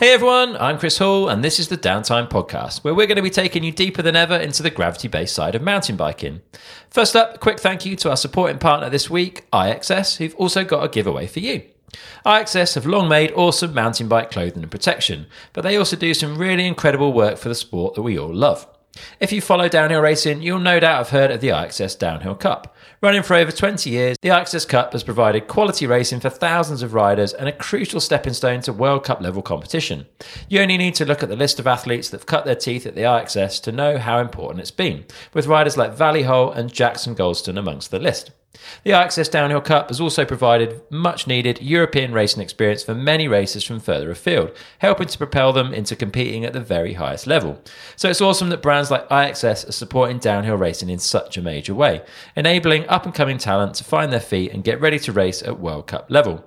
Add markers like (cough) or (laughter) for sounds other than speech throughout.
Hey everyone, I'm Chris Hall, and this is the Downtime Podcast, where we're going to be taking you deeper than ever into the gravity based side of mountain biking. First up, a quick thank you to our supporting partner this week, IXS, who've also got a giveaway for you. IXS have long made awesome mountain bike clothing and protection, but they also do some really incredible work for the sport that we all love. If you follow downhill racing, you'll no doubt have heard of the IXS Downhill Cup. Running for over 20 years, the IXS Cup has provided quality racing for thousands of riders and a crucial stepping stone to World Cup level competition. You only need to look at the list of athletes that have cut their teeth at the IXS to know how important it's been, with riders like Vali Höll and Jackson Goldstone amongst the list. The IXS Downhill Cup has also provided much needed European racing experience for many racers from further afield, helping to propel them into competing at the very highest level. So it's awesome that brands like IXS are supporting downhill racing in such a major way, enabling up and coming talent to find their feet and get ready to race at World Cup level.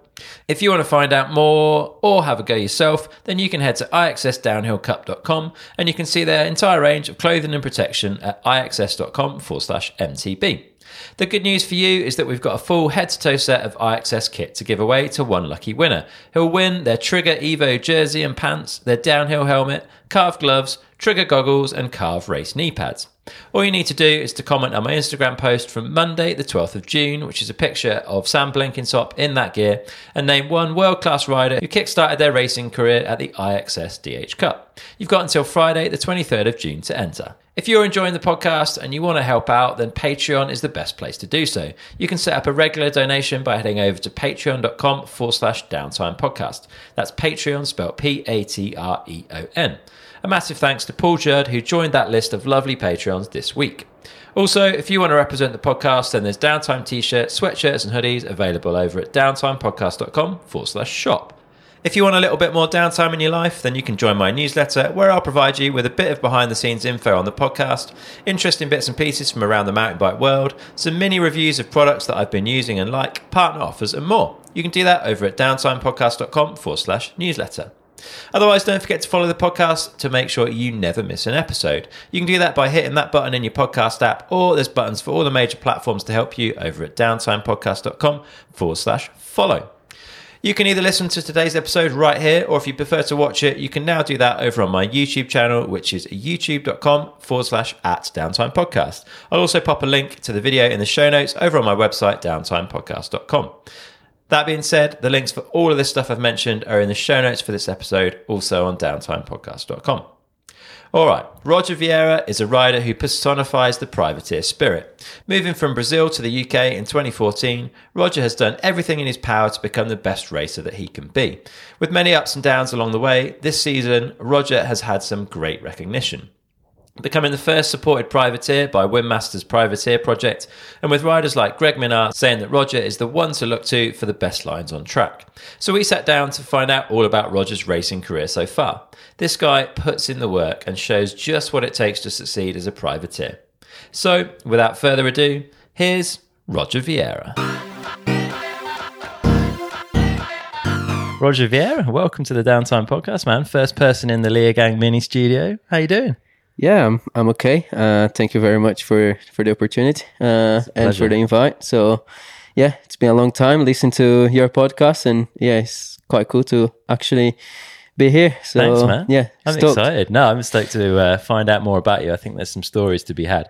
If you want to find out more or have a go yourself, then you can head to ixsdownhillcup.com and you can see their entire range of clothing and protection at ixs.com forward slash MTB. The good news for you is that we've got a full head to toe set of IXS kit to give away to one lucky winner who'll win their Trigger Evo jersey and pants, their downhill helmet, carved gloves, Trigger goggles, and carved race knee pads. All you need to do is to comment on my Instagram post from Monday, the 12th of June, which is a picture of Sam Blenkinsop in that gear, and name one world class rider who kickstarted their racing career at the IXS DH Cup. You've got until Friday, the 23rd of June to enter. If you're enjoying the podcast and you want to help out, then Patreon is the best place to do so. You can set up a regular donation by heading over to patreon.com forward slash downtime podcast. That's Patreon spelled P A T R E O N. A massive thanks to Paul Jurd, who joined that list of lovely Patreons this week. Also, if you want to represent the podcast, then there's downtime t shirts, sweatshirts, and hoodies available over at downtimepodcast.com forward slash shop. If you want a little bit more downtime in your life, then you can join my newsletter where I'll provide you with a bit of behind the scenes info on the podcast, interesting bits and pieces from around the mountain bike world, some mini reviews of products that I've been using and like, partner offers, and more. You can do that over at downtimepodcast.com forward slash newsletter. Otherwise, don't forget to follow the podcast to make sure you never miss an episode. You can do that by hitting that button in your podcast app, or there's buttons for all the major platforms to help you over at downtimepodcast.com forward slash follow. You can either listen to today's episode right here, or if you prefer to watch it, you can now do that over on my YouTube channel, which is youtube.com forward slash at downtime podcast. I'll also pop a link to the video in the show notes over on my website, downtimepodcast.com. That being said, the links for all of this stuff I've mentioned are in the show notes for this episode, also on downtimepodcast.com. All right, Roger Vieira is a rider who personifies the privateer spirit. Moving from Brazil to the UK in 2014, Roger has done everything in his power to become the best racer that he can be. With many ups and downs along the way, this season, Roger has had some great recognition becoming the first supported privateer by Wyn Masters' Privateer Project, and with riders like Greg Minnaar saying that Roger is the one to look to for the best lines on track. So we sat down to find out all about Roger's racing career so far. This guy puts in the work and shows just what it takes to succeed as a privateer. So, without further ado, here's Roger Vieira. Roger Vieira, welcome to the Downtime Podcast, man. First person in the Leogang mini studio. How you doing? Yeah, I'm I'm okay. Uh, thank you very much for for the opportunity uh, and for the invite. So, yeah, it's been a long time listening to your podcast, and yeah, it's quite cool to actually be here. So, Thanks, man. Yeah, I'm stoked. excited. No, I'm stoked to uh, find out more about you. I think there's some stories to be had.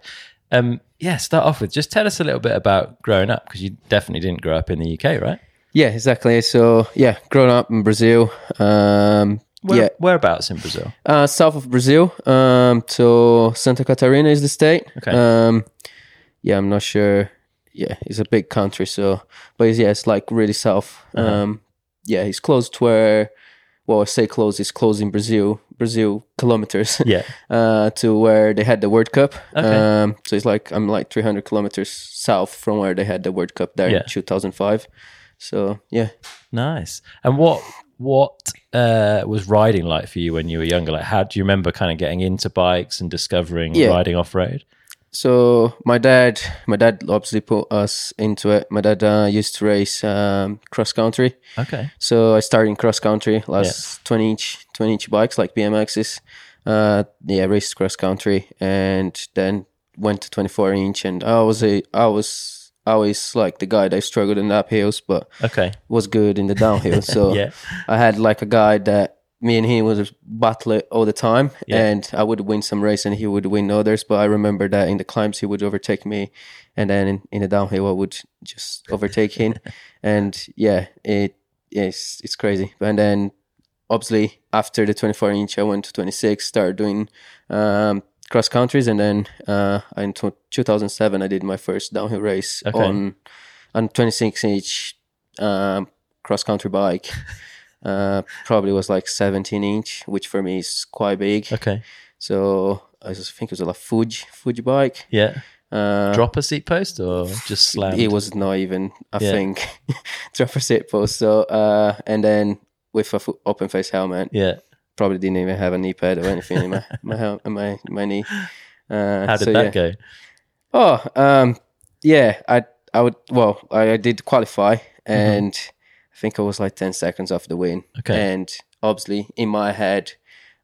Um, yeah, start off with just tell us a little bit about growing up because you definitely didn't grow up in the UK, right? Yeah, exactly. So, yeah, growing up in Brazil. Um, Where, yeah, Whereabouts in Brazil? uh, south of Brazil. Um, so Santa Catarina is the state. Okay. Um, yeah, I'm not sure. Yeah, it's a big country. So, but it's, yeah, it's like really south. Uh-huh. Um, yeah, it's close to where. Well, I say close. It's close in Brazil. Brazil kilometers. (laughs) Yeah. uh, to where they had the World Cup. Okay. Um, so it's like I'm like 300 kilometers south from where they had the World Cup there Yeah. in 2005. So yeah, Nice. And what what uh, was riding like for you when you were younger? Like, how do you remember kind of getting into bikes and discovering Yeah. riding off road? So my dad, my dad obviously put us into it. My dad uh, used to race um, cross country, Okay. so I started in cross country, last twenty inch, twenty inch bikes like BMXs. Uh, yeah, raced cross country, and then went to twenty four inch. And I was a, I was always like the guy that struggled in the uphills, but Okay. was good in the downhill. (laughs) So Yeah. I had like a guy that me and he was battle all the time, Yeah. and I would win some race and he would win others. But I remember that in the climbs he would overtake me, and then in, in the downhill I would just overtake him, (laughs) and yeah, it it's it's crazy. And then obviously after the 24 inch, I went to 26, started doing um, cross countries, and then uh, in t- 2007 I did my first downhill race Okay. on on 26 inch um, cross country bike. Uh, probably was like 17 inch, which for me is quite big. Okay. So I just think it was a Fuji Fuji bike. Yeah. Uh, Drop a seat post or just slam? it was not even I Yeah. think (laughs) drop a seat post. So uh, and then with a open face helmet, Yeah. Probably didn't even have a knee pad or anything in my my my my knee. Uh, How did so, that yeah. go? Oh, um, yeah, I I would well, I, I did qualify, and I think I was like ten seconds off the win. Okay. and obviously in my head,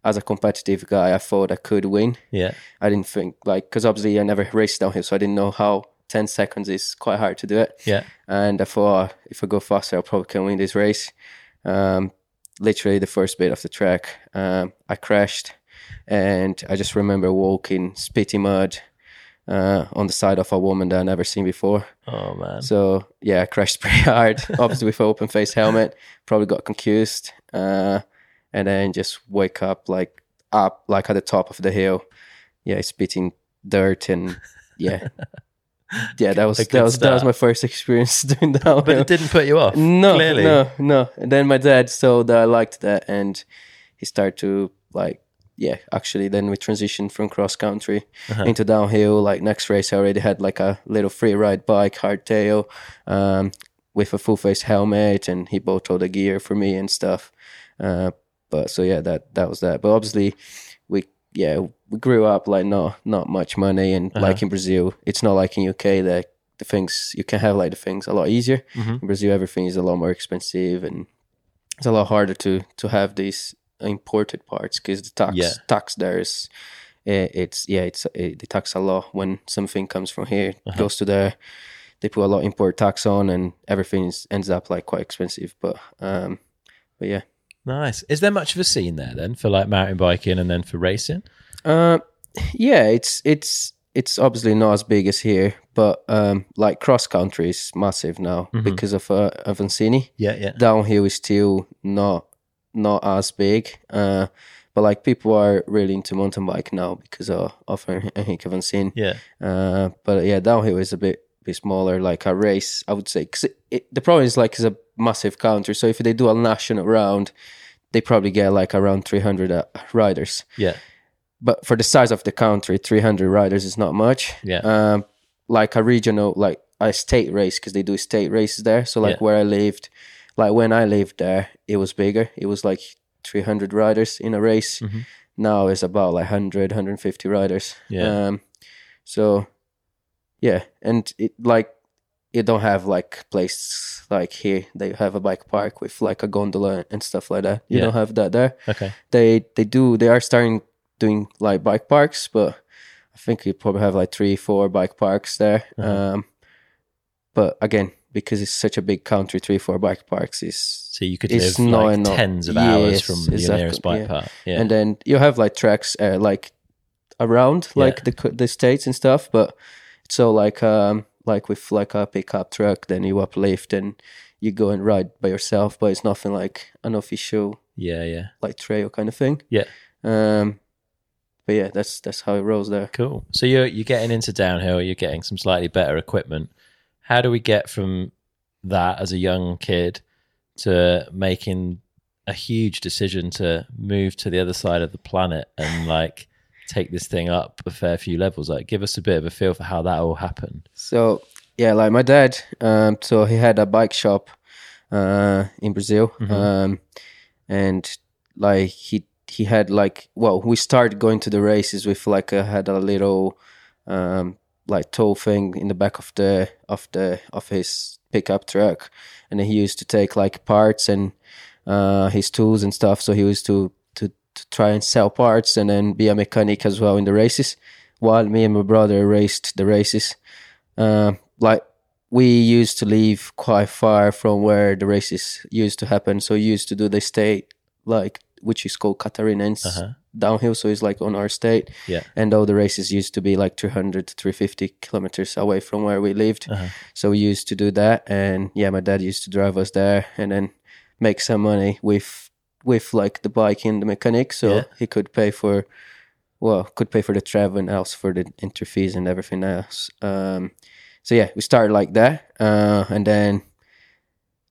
as a competitive guy, I thought I could win. Yeah. I didn't think like because obviously I never raced downhill, so I didn't know how ten seconds is quite hard to do it. Yeah. And I thought oh, if I go faster, I probably can win this race. Um, literally the first bit of the track, um, I crashed, and I just remember walking spitty mud uh, on the side of a woman that I never seen before. Oh man. So yeah, I crashed (laughs) pretty hard. Obviously with an open face helmet, probably got concussed, uh, and then just wake up like up like at the top of the hill. Yeah, spitting dirt and yeah, (laughs) yeah. That was that was that was my first experience (laughs) doing that. but it didn't put you off. No, clearly. no, no. And then my dad saw that I liked that, and he started to like, yeah. Actually, then we transitioned from cross country Uh-huh. into downhill. Like next race, I already had like a little free ride bike, hardtail, um, with a full face helmet, and he bought all the gear for me and stuff. Uh, but so yeah, that that was that. But obviously, we yeah grew up like not not much money, and Uh-huh. like in Brazil, it's not like in UK that the things you can have like the things a lot easier. Mhm. In Brazil, everything is a lot more expensive, and it's a lot harder to to have these imported parts because the tax Yeah. tax there is eh, it's yeah it's it, they tax a lot when something comes from here Uh-huh. goes to there they put a lot of import tax on and everything is, ends up like quite expensive but um but yeah Nice. Is there much of a scene there then for like mountain biking and then for racing? Uh yeah it's it's it's obviously not as big as here but um like cross country is massive now Mhm. because of uh, Avancini Yeah, yeah. downhill is still not not as big. Uh, but like people are really into mountain bike now because of, of Henrique Avancini. Yeah. Uh, but yeah, downhill is a bit bit smaller. Like a race, I would say. Cause it, it, the problem is like it's a massive country. So if they do a national round, they probably get like around 300 uh, riders. Yeah. But for the size of the country, 300 riders is not much Yeah. um, like a regional, like a state race, because they do state races there. So like Yeah. where I lived, like when I lived there, it was bigger. It was like 300 riders in a race. Mhm. Now it's about like 100, 150 riders. Yeah. Um, so yeah, and it like you don't have like places like here. They have a bike park with like a gondola and stuff like that. You Yeah. don't have that there Okay. they they do they are starting doing like bike parks but i think you probably have like three four bike parks there Uh-huh. um but again because it's such a big country three four bike parks is So you could It's live not like enough. tens of hours Yes, from your exactly, nearest bike yeah. park. Yeah. and then you have like tracks uh, like around Yeah. like the the states and stuff but it's all like um like with like a pickup truck then you uplift and you go and ride by yourself but it's nothing like an official yeah, yeah. like trail kind of thing Yeah. um but yeah that's that's how it rolls there Cool. So you're you're getting into downhill. You're getting some slightly better equipment. How do we get from that as a young kid to making a huge decision to move to the other side of the planet and (laughs) like take this thing up a fair few levels? Like, give us a bit of a feel for how that all happened. So yeah, like my dad, um, so he had a bike shop uh, in Brazil, Mhm. um, and like he he had like well, we started going to the races with like a, had a little um, like tow thing in the back of the of the of his pickup truck, and he used to take like parts and uh, his tools and stuff. So he used to to to try and sell parts and then be a mechanic as well in the races. While me and my brother raced the races, uh, like we used to live quite far from where the races used to happen. So we used to do the state like which is called Catarinense Uh-huh. downhill. So it's like on our state. Yeah. And all the races used to be like 300 to 350 kilometers away from where we lived. Uh-huh. So we used to do that. And yeah, my dad used to drive us there and then make some money with with like the bike and the mechanic. So Yeah. he could pay for well, could pay for the travel and also for the entry fees and everything else. Um, so yeah, we started like that, uh, and then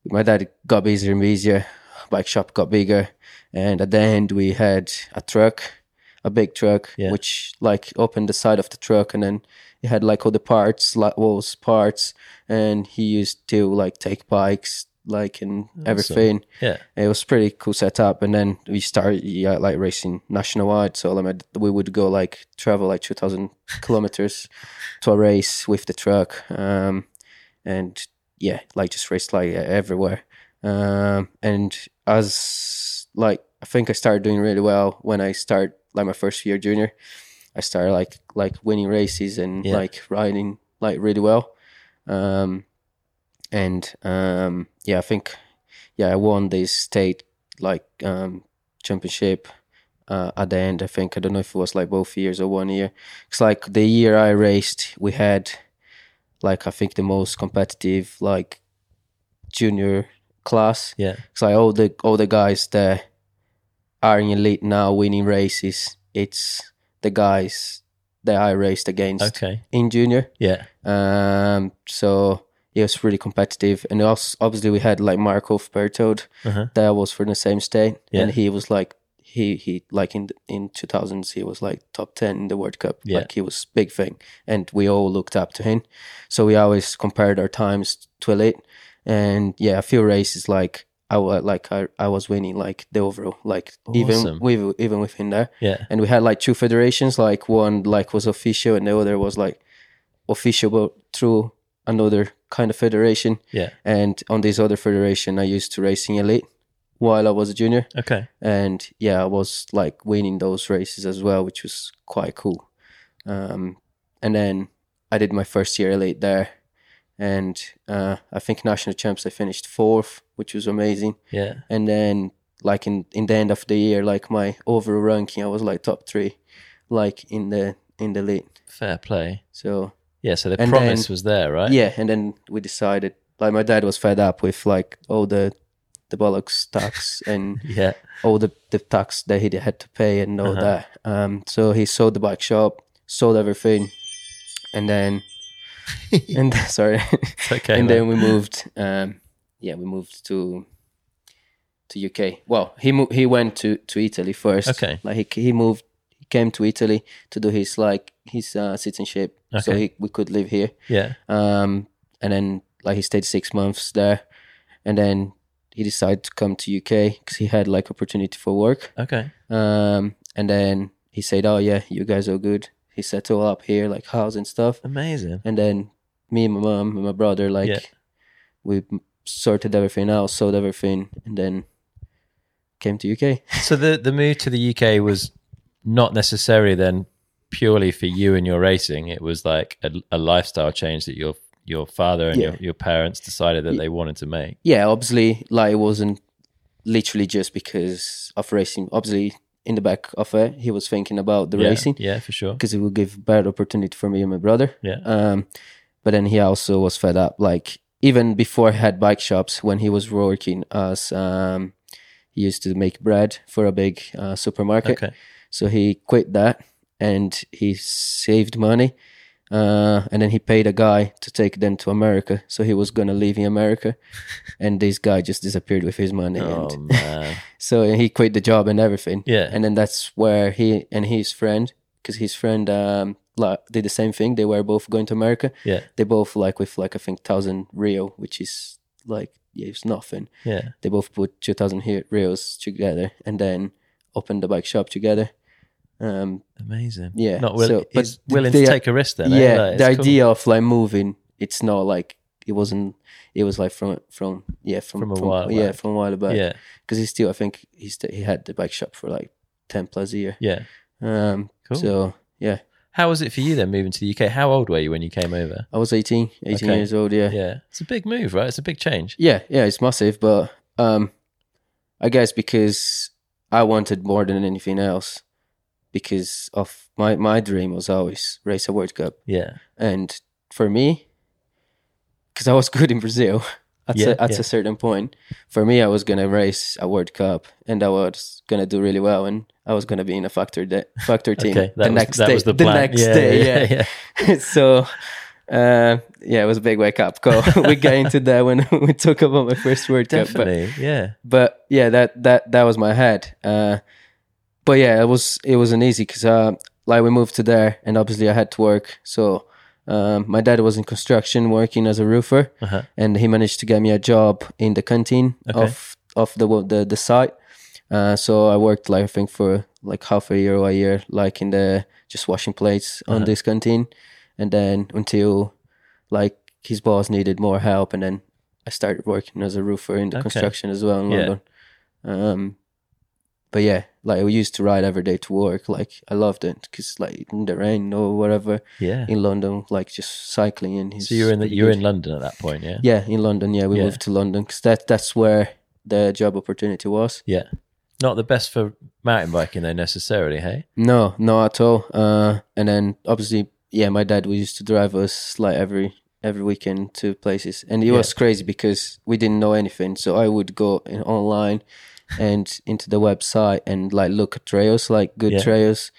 my dad got busier and busier. Bike shop got bigger, and at the end we had a truck, a big truck, Yeah. which like opened the side of the truck, and then it had like all the parts, like walls parts, and he used to like take bikes, like and everything. Yeah. It was pretty cool setup, and then we started yeah, like racing nationwide. So like, we would go like travel like two thousand (laughs) kilometers to a race with the truck, um, and yeah, like just race like everywhere. Um, and as like I think I started doing really well when I started like my first year junior. I started like like winning races and Yeah. like riding like really well. Um, and um, yeah, I think yeah, I won this state like um, championship uh, at the end. I think I don't know if it was like both years or one year. It's like the year I raced, we had like I think the most competitive like junior class. Yeah. It's like all the all the guys that are in elite now winning races. It's the guys that I raced against Okay. in junior. Yeah. Um, so it was really competitive, and also obviously we had like Markolf Berchtold Uh-huh. that was for the same state, Yeah. and he was like he he like in in two thousands he was like top ten in the World Cup, Yeah. like he was big thing, and we all looked up to him. So we always compared our times to elite, and yeah, a few races like. I like I, I was winning like the overall like Awesome. even with even within there Yeah. and we had like two federations like one like was official and the other was like official but through another kind of federation Yeah. and on this other federation i used to racing elite while i was a junior Okay. and yeah i was like winning those races as well which was quite cool um, and then i did my first year elite there and uh, i think national champs i finished fourth which was amazing Yeah. and then like in in the end of the year like my overall ranking i was like top three like in the in the league Fair play. so Yeah. So the promise then- was there, right? yeah and then we decided like my dad was fed up with like all the the bollocks tax (laughs) and Yeah. all the the tax that he had to pay and all Uh-huh. that um so he sold the bike shop sold everything and then (laughs) and (laughs) sorry It's okay. and man. then we moved um yeah we moved to to uk well he mo- he went to to italy first Okay. like he, he moved he came to italy to do his like his uh, citizenship so he, we could live here yeah. um and then like he stayed six months there and then he decided to come to uk because he had like opportunity for work Okay. um and then he said oh yeah you guys are good he settled up here like house and stuff Amazing. and then me and my mom and my brother like Yeah. we sorted everything out sold everything and then came to uk (laughs) So the the move to the UK was not necessarily then purely for you and your racing. It was like a, a lifestyle change that your your father and Yeah. your, your parents decided that they wanted to make. yeah obviously like it wasn't literally just because of racing obviously in the back of it he was thinking about the yeah. racing Yeah, for sure. because it would give better opportunity for me and my brother Yeah. um but then he also was fed up like even before he had bike shops when he was working as um he used to make bread for a big uh, supermarket Okay. So he quit that and he saved money. Uh, and then he paid a guy to take them to America. So he was going to leave in America. (laughs) and this guy just disappeared with his money. Oh And man. (laughs) so he quit the job and everything. Yeah. And then that's where he and his friend, because his friend um, like, did the same thing. They were both going to America. Yeah. They both like with like, I think, 1,000 Rio, which is like, yeah, it's nothing. Yeah. They both put 2,000 he- Rios together and then opened the bike shop together. Um, Amazing. yeah, Not will, so- but he's willing the- to take a risk then. eh? yeah, Like, the cool. idea of like moving, it's not like it wasn't. It was like from from yeah from From a while yeah back. from a while back. Yeah. because he still I think he st- he had the bike shop for like ten plus a year. Yeah. Um, Cool. so yeah, How was it for you then moving to the UK? How old were you when you came over? I was 18, 18 Okay. years old. Yeah, Yeah. It's a big move, right? It's a big change. Yeah, yeah, It's massive, but um, I guess because I wanted more than anything else because of my my dream was always race a World Cup, Yeah. and for me, because I was good in Brazil (laughs) at Yeah, a, at yeah. a certain point, for me I was gonna race a World Cup and I was gonna do really well and I was gonna be in a factor de- factor team Okay. The was, next that day. was the plan. next yeah, day, yeah, yeah. yeah. (laughs) so uh, yeah, it was a big wake up call. (laughs) we got into that when we talk about my first World Cup, but Definitely. Yeah. but yeah, that that that was my head. Uh, but yeah, it was it wasn't easy because uh, like we moved to there, and obviously I had to work. So um, my dad was in construction, working as a roofer, Uh-huh. and he managed to get me a job in the canteen Okay. of of the the the site. Uh, so I worked like I think for like half a year or a year, like in the just washing plates on Uh-huh. this canteen, and then until like his boss needed more help, and then I started working as a roofer in the Okay. construction as well in Yeah. London. Um, but yeah, like we used to ride every day to work. Like I loved it because like in the rain or whatever Yeah. in London, like just cycling in. So you're in the, you were good. in London at that point, yeah. Yeah, in London. Yeah, we Yeah. moved to London because that that's where the job opportunity was. Yeah. Not the best for mountain biking though necessarily, hey? No, no at all. Uh, and then obviously, yeah, my dad we used to drive us like every every weekend to places, and it Yeah. was crazy because we didn't know anything. So I would go in online and into the website and like look at trails, like good Yeah. trails,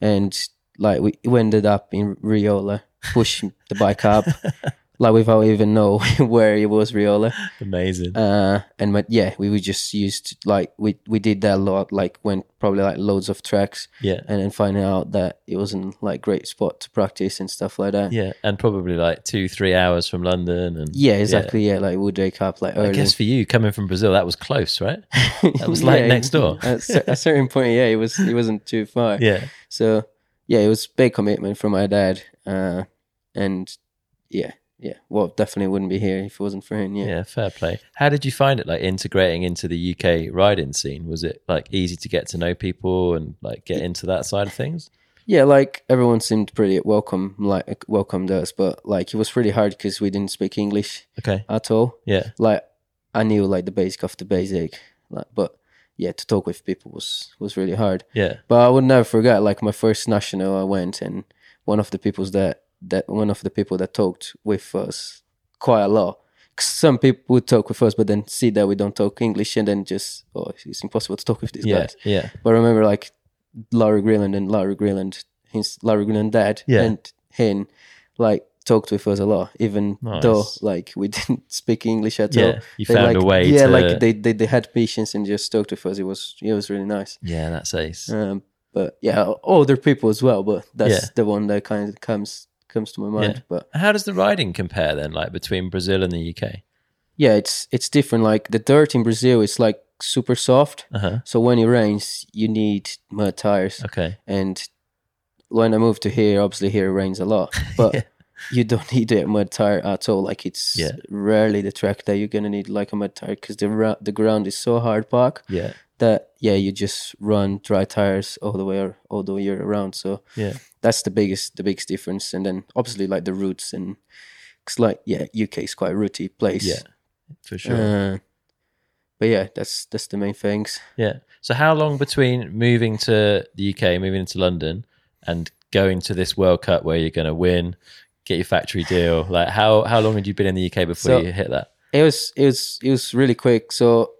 and like we, we ended up in Rheola, pushing the bike up. (laughs) Like without even know (laughs) where it was Rheola, Amazing. uh, and but yeah, we would just used like we we did that a lot. Like went probably like loads of tracks, yeah. and then finding out that it wasn't like great spot to practice and stuff like that. Yeah. And probably like two, three hours from London and Yeah, exactly. Yeah, like we'd wake up like early. I guess for you coming from Brazil, that was close, right? (laughs) that was like next door. (laughs) at a certain point, yeah, it was. It wasn't too far. Yeah. So yeah, it was big commitment from my dad, uh, and yeah, yeah. Well, definitely wouldn't be here if it wasn't for him. Yeah. Yeah. fair play. How did you find it like integrating into the UK riding scene? Was it like easy to get to know people and like get into that side of things? Yeah, like everyone seemed pretty welcome, like welcomed us, but like it was pretty hard because we didn't speak English Okay. at all. Yeah. Like I knew like the basic of the basic, like, but yeah, to talk with people was was really hard. Yeah. But I would never forget like my first national I went and one of the people's that that one of the people that talked with us quite a lot. Some people would talk with us, but then see that we don't talk English, and then just oh, it's impossible to talk with these Yeah. guys. Yeah. But I remember like Laurie Greenland and Laurie Greenland, his Laurie Greenland dad, Yeah. and him, like talked with us a lot, even though like we (laughs) didn't speak English at all. Yeah. You They, found like, a way yeah, to like they, they they had patience and just talked with us. It was it was really nice. Yeah, that's ace. Um, but yeah, older people as well. But that's Yeah. the one that kind of comes comes to my mind. Yeah. But How does the riding compare then, like between Brazil and the UK? yeah, it's it's different. Like the dirt in Brazil is like super soft. Uh huh. So when it rains, you need mud tires. Okay. And when I moved to here, obviously here it rains a lot, (laughs) but Yeah. (laughs) you don't need a mud tire at all. Like it's Yeah. rarely the track that you're gonna need like a mud tire because the ra- the ground is so hard packed Yeah. That yeah, you just run dry tires all the way ar- all the year around. So Yeah. that's the biggest the biggest difference. And then obviously like the routes and because like yeah, UK is quite a rooty place. Yeah. For sure. Uh, but yeah, that's that's the main things. Yeah. So how long between moving to the UK, moving into London, and going to this World Cup where you're going to win, get your factory deal? Like how how long had you been in the UK before So- you hit that? It was it was it was really quick. So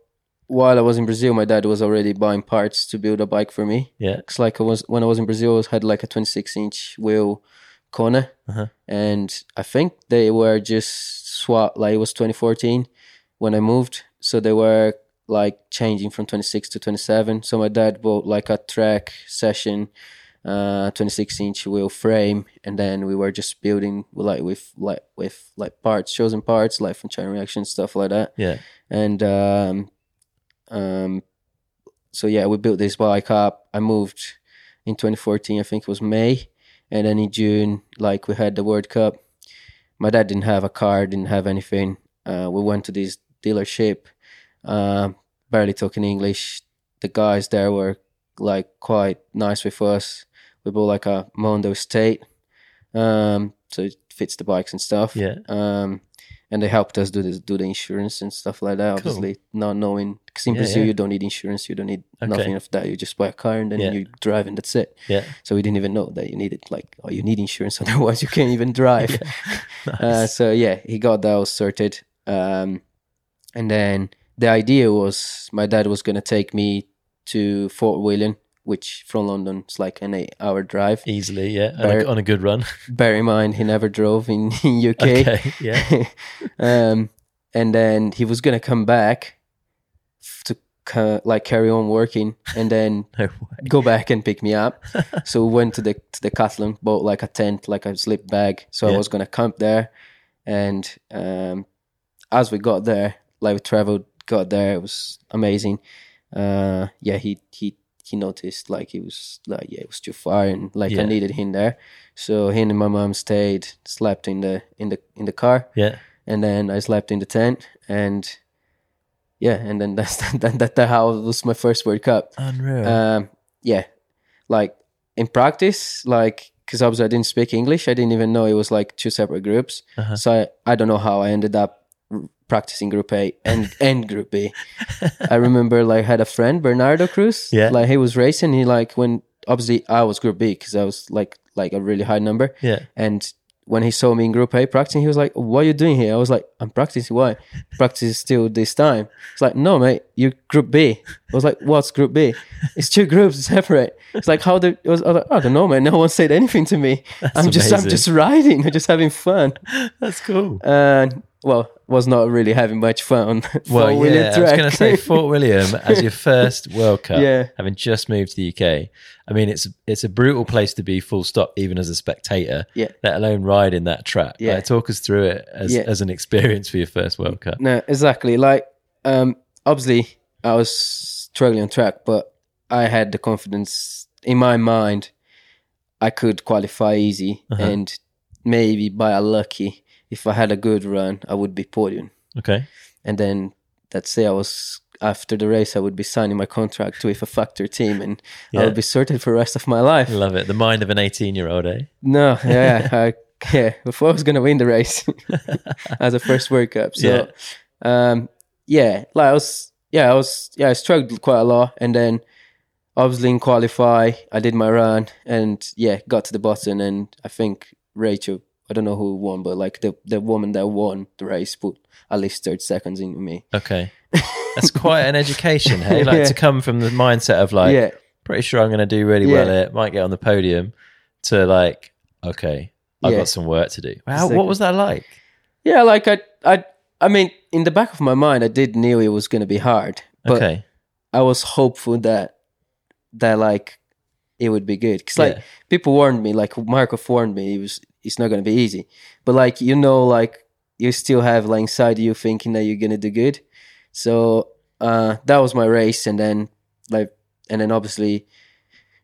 while I was in Brazil, my dad was already buying parts to build a bike for me. Yeah. It's like I was when I was in Brazil, I had like a 26 inch wheel Kona, Uh-huh. and I think they were just swap. Like it was 2014 when I moved, so they were like changing from 26 to 27. So my dad bought like a Trek Session, uh, 26 inch wheel frame, and then we were just building like with like with like parts, chosen parts, like from Chain Reaction stuff like that Yeah. and um, um, so yeah, we built this bike up. I moved in 2014, I think it was May, and then in June, like we had the World Cup. My dad didn't have a car, didn't have anything. Uh, we went to this dealership, um, barely talking English. The guys there were like quite nice with us. We bought like a Mondeo Estate, um, so it fits the bikes and stuff. Yeah. Um, and they helped us do this, do the insurance and stuff like that. Obviously, not knowing because in Yeah, Brazil yeah. you don't need insurance, you don't need Okay. nothing of that. You just buy a car and then Yeah. you drive and that's it. Yeah. So we didn't even know that you needed like oh you need insurance (laughs) otherwise you can't even drive. (laughs) (laughs) uh, so yeah, he got that all sorted. Um, and then the idea was my dad was gonna take me to Fort William, which from London is like an eight-hour drive. Easily, yeah. On a, on a good run. (laughs) Bear in mind he never drove in, (laughs) in UK. Okay. Yeah. (laughs) um, and then he was gonna come back to ca- like carry on working, and then No go back and pick me up. so we went to the to the Decathlon, bought like a tent, like a sleep bag. So Yeah. I was gonna camp there, and um, as we got there, like we traveled, got there, it was amazing. Uh, yeah, he he he noticed like it was like yeah, it was too far, and like Yeah. I needed him there. So he and my mom stayed, slept in the in the in the car, Yeah. and then I slept in the tent, and yeah, and then (laughs) that's that that, that how it was my first World Cup. Unreal. Um, yeah, like in practice, like because obviously I didn't speak English, I didn't even know it was like two separate groups. Uh-huh. So I, I don't know how I ended up practicing Group A and (laughs) and Group B. I remember like I had a friend Bernardo Cruz. Yeah. like he was racing. He like when obviously I was Group B because I was like like a really high number. yeah. And when he saw me in Group A practicing, he was like, "What are you doing here?" I was like, "I'm practicing. Why? Practice still this time." It's like, "No, mate, you're Group B." I was like, "What's Group B?" It's two groups (laughs) separate. It's like how the it was. I, was like, I don't know, man. No one said anything to me. (laughs) I'm just I'm just riding. I'm just having fun. That's cool. And well, was not really having much fun. (laughs) Well, Fort William yeah, I was going to say Fort William as your (laughs) first World Cup, Yeah. having just moved to the UK. I mean, it's it's a brutal place to be, full stop, even as a spectator. Yeah. Let alone ride in that track. Yeah. Like, talk us through it as Yeah. as an experience for your first World Cup. No, exactly. Like, um, obviously, I was struggling on track, but I had the confidence in my mind I could qualify easy, Uh-huh. and maybe by a lucky, if I had a good run, I would be podium. Okay. And then let's say I was after the race, I would be signing my contract with a factor team, and I would be sorted for the rest of my life. Love it. The mind of an 18 year old, eh? No, (laughs) yeah, I, yeah. Before I was gonna win the race (laughs) as a first World Cup, so Yeah. um, yeah, like I was, yeah, I was, yeah, I struggled quite a lot, and then obviously in qualify, I did my run, and yeah, got to the bottom, and I think Rachel, I don't know who won, but like the the woman that won the race put at least thirty seconds into me. Okay. (laughs) That's quite an education, hey? Like Yeah. to come from the mindset of like, yeah, pretty sure I'm going to do really well Yeah. here, might get on the podium, to like, okay, I've got some work to do. Exactly. what was that like? yeah, like I, I, I mean, in the back of my mind, I did knew it was gonna be hard, but okay. I was hopeful that that like it would be good because like Yeah. people warned me, like marco warned me, it was it's not gonna be easy. But like you know, like you still have like inside you thinking that you're gonna do good. So uh, that was my race, and then like and then obviously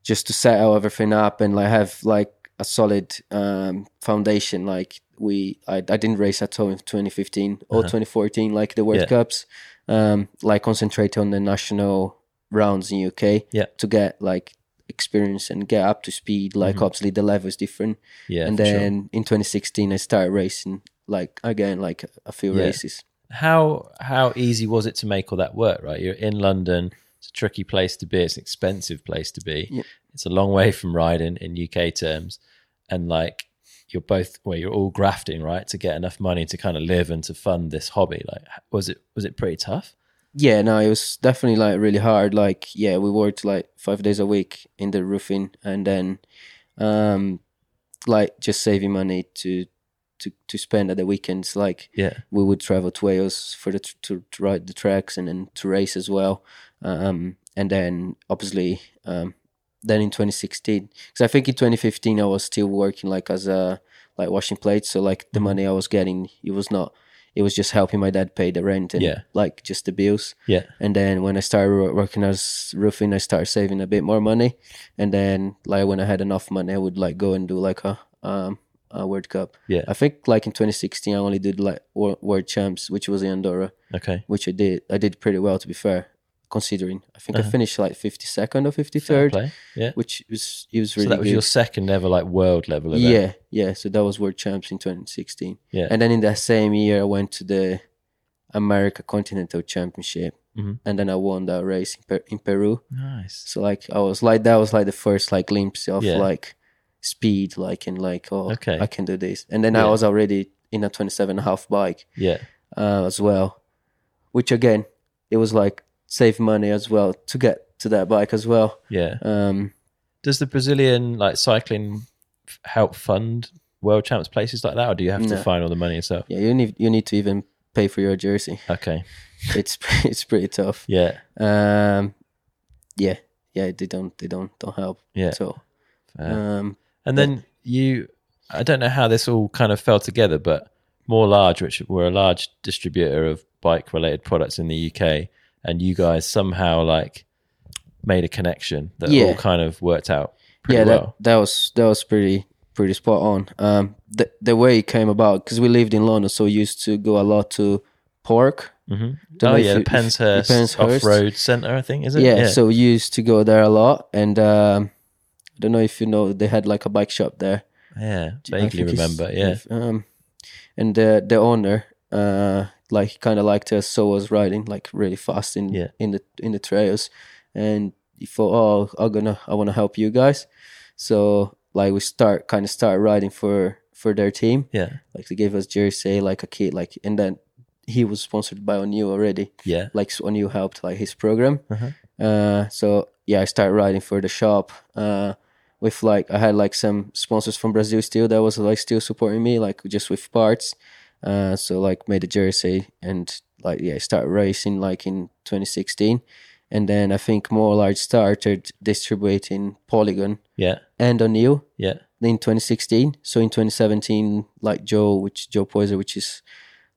just to set everything up and like have like a solid um, foundation. Like we, I, I didn't race at all in 2015 or Uh-huh. 2014, like the World Yeah. Cups. Um, like concentrate on the national rounds in UK Yeah. to get like experience and get up to speed. Like Mhm. obviously the level is different. Yeah. and for sure. then in 2016 I started racing like again like a few Yeah. races. how how easy was it to make all that work? Right, you're in London. It's a tricky place to be. It's an expensive place to be. Yeah. It's a long way from riding in UK terms, and like you're both well, you're all grafting right to get enough money to kind of live and to fund this hobby. Like, was it was it pretty tough? Yeah, no, it was definitely like really hard. Like, yeah, we worked like five days a week in the roofing, and then, um, like just saving money to to to spend at the weekends. Like, Yeah, we would travel to Wales for the to, to ride the tracks and then to race as well. Um, and then obviously, um, then in 2016, because I think in 2015 I was still working like as a like washing plates. So like the Mhm. money I was getting, it was not. It was just helping my dad pay the rent and Yeah. like just the bills. yeah, And then when I started wo- working as roofing, I started saving a bit more money. And then like when I had enough money, I would like go and do like a um a World Cup. yeah. I think like in 2016, I only did like World Champs, which was in Andorra, Okay, which I did. I did pretty well to be fair. Considering. I think I finished like fifty second or fifty Uh-huh. Fair third, play. Yeah. which was it was really so that was good. your second ever like world level event. yeah, yeah. So that was world champs in 2016. Yeah. And then in that same year, I went to the America Continental Championship, Mhm. and then I won that race in, per- in Peru. Nice. So like I was like that was like the first like glimpse of Yeah. like speed, like and like oh Okay. I can do this. And then Yeah. I was already in a 27 and a half bike Yeah. uh, as well, which again it was like save money as well to get to that bike as well. Yeah. Um, Does the Brazilian like cycling f- help fund world champs places like that, or do you have to find all the money yourself? yeah, you need you need to even pay for your jersey. Okay. It's (laughs) it's pretty tough. Yeah. Um, yeah, yeah, they don't they don't don't help. Yeah. So um, And then you, I don't know how this all kind of fell together, but Moore Large, which were a large distributor of bike related products in the UK, and you guys somehow like made a connection that Yeah. all kind of worked out pretty yeah, well. that that was that was pretty pretty spot on. Um, the the way it came about because we lived in London, so we used to go a lot to PORC. hmm Oh yeah, you- the Penshurst, Penshurst. Off-Road Centre, I think, is it? Yeah, so we used to go there a lot, and um, I don't know if you know they had like a bike shop there. yeah, vaguely remember. Yeah, if, um, and the the owner, uh, like kind of liked us, so was riding like really fast in Yeah. in the in the trails, and he thought, oh, I'm gonna I want to help you guys, so like we start kind of start riding for for their team, yeah, like they gave us jersey, like a kit, like, and then he was sponsored by O'Neill already, yeah. like O'Neill helped like his program. Uh-huh. Uh, so yeah, I started riding for the shop. Uh, with like I had like some sponsors from Brazil still that was like still supporting me, like just with parts. Uh, so like made a jersey and like yeah, started racing like in 2016, and then I think Moore Large started distributing Polygon Yeah, and O'Neill yeah, in 2016. So in 2017, like Joe, which Joe Poiser, which is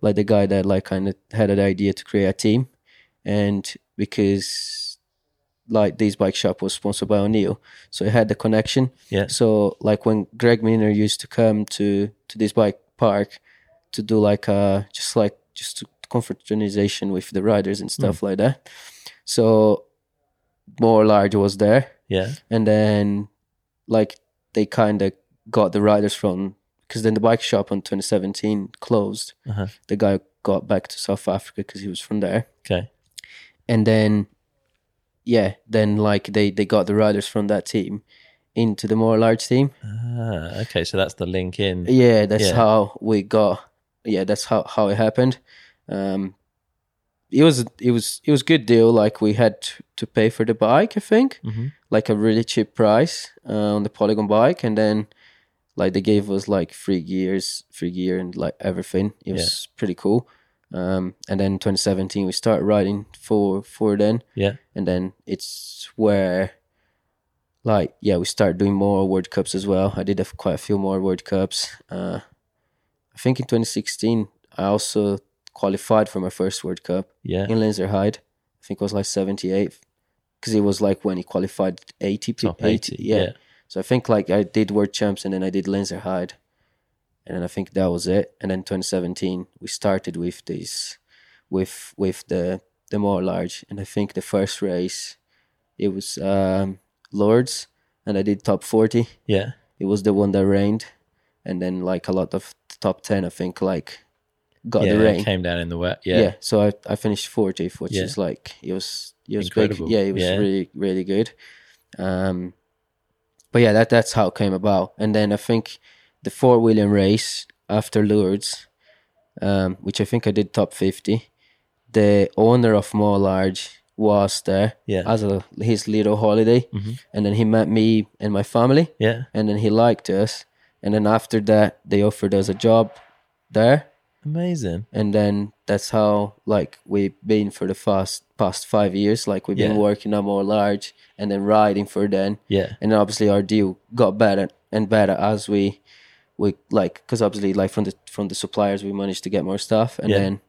like the guy that like kind of had an idea to create a team, and because like this bike shop was sponsored by O'Neill, so it had the connection. yeah, So like when Greg Minnaar used to come to to this bike park to do like uh just like just confraternization with the riders and stuff like that. So Moore Large was there yeah, and then like they kind of got the riders from because then the bike shop on 2017 closed Uh-huh. the guy got back to south africa because he was from there okay, and then yeah then like they they got the riders from that team into the Moore Large team ah, okay. So that's the link in. yeah that's Yeah. how we got yeah that's how how it happened um it was it was it was good deal like we had to, to pay for the bike i think hmm like a really cheap price uh, on the Polygon bike, and then like they gave us like free gears, free gear, and like everything. It was pretty cool. Um, and then 2017 we started riding for for then, Yeah, and then it's where like yeah we started doing more World Cups as well. I did have quite a few more World Cups. Uh, I think in 2016 I also qualified for my first World Cup yeah. in Lenzerheide. I think it was like 78th because it was like when he qualified 80 pe- Top 80. yeah. Yeah. So I think like I did World Champs and then I did Lenzerheide. And then I think that was it. And then 2017 we started with this with with the the Moore Large and I think the first race it was um Lourdes and I did top 40. yeah. It was the one that rained and then like a lot of the top 10 I think like got yeah, the rain came down in the wet. yeah. Yeah, so I, I finished 40th which Yeah. is like it was it was Incredible. big yeah it was Yeah. really really good um but yeah that that's how it came about and then i think the Fort William race after lourdes um which i think i did top 50 the owner of Moore Large was there Yeah. as a his little holiday Mhm. and then he met me and my family yeah. and then he liked us and then after that they offered us a job there. Amazing. and then that's how like we've been for the past past five years. Like we've been working on Moore Large and then riding for then. Yeah, and obviously our deal got better and better as we we like because obviously like from the from the suppliers we managed to get more stuff. And Yeah. then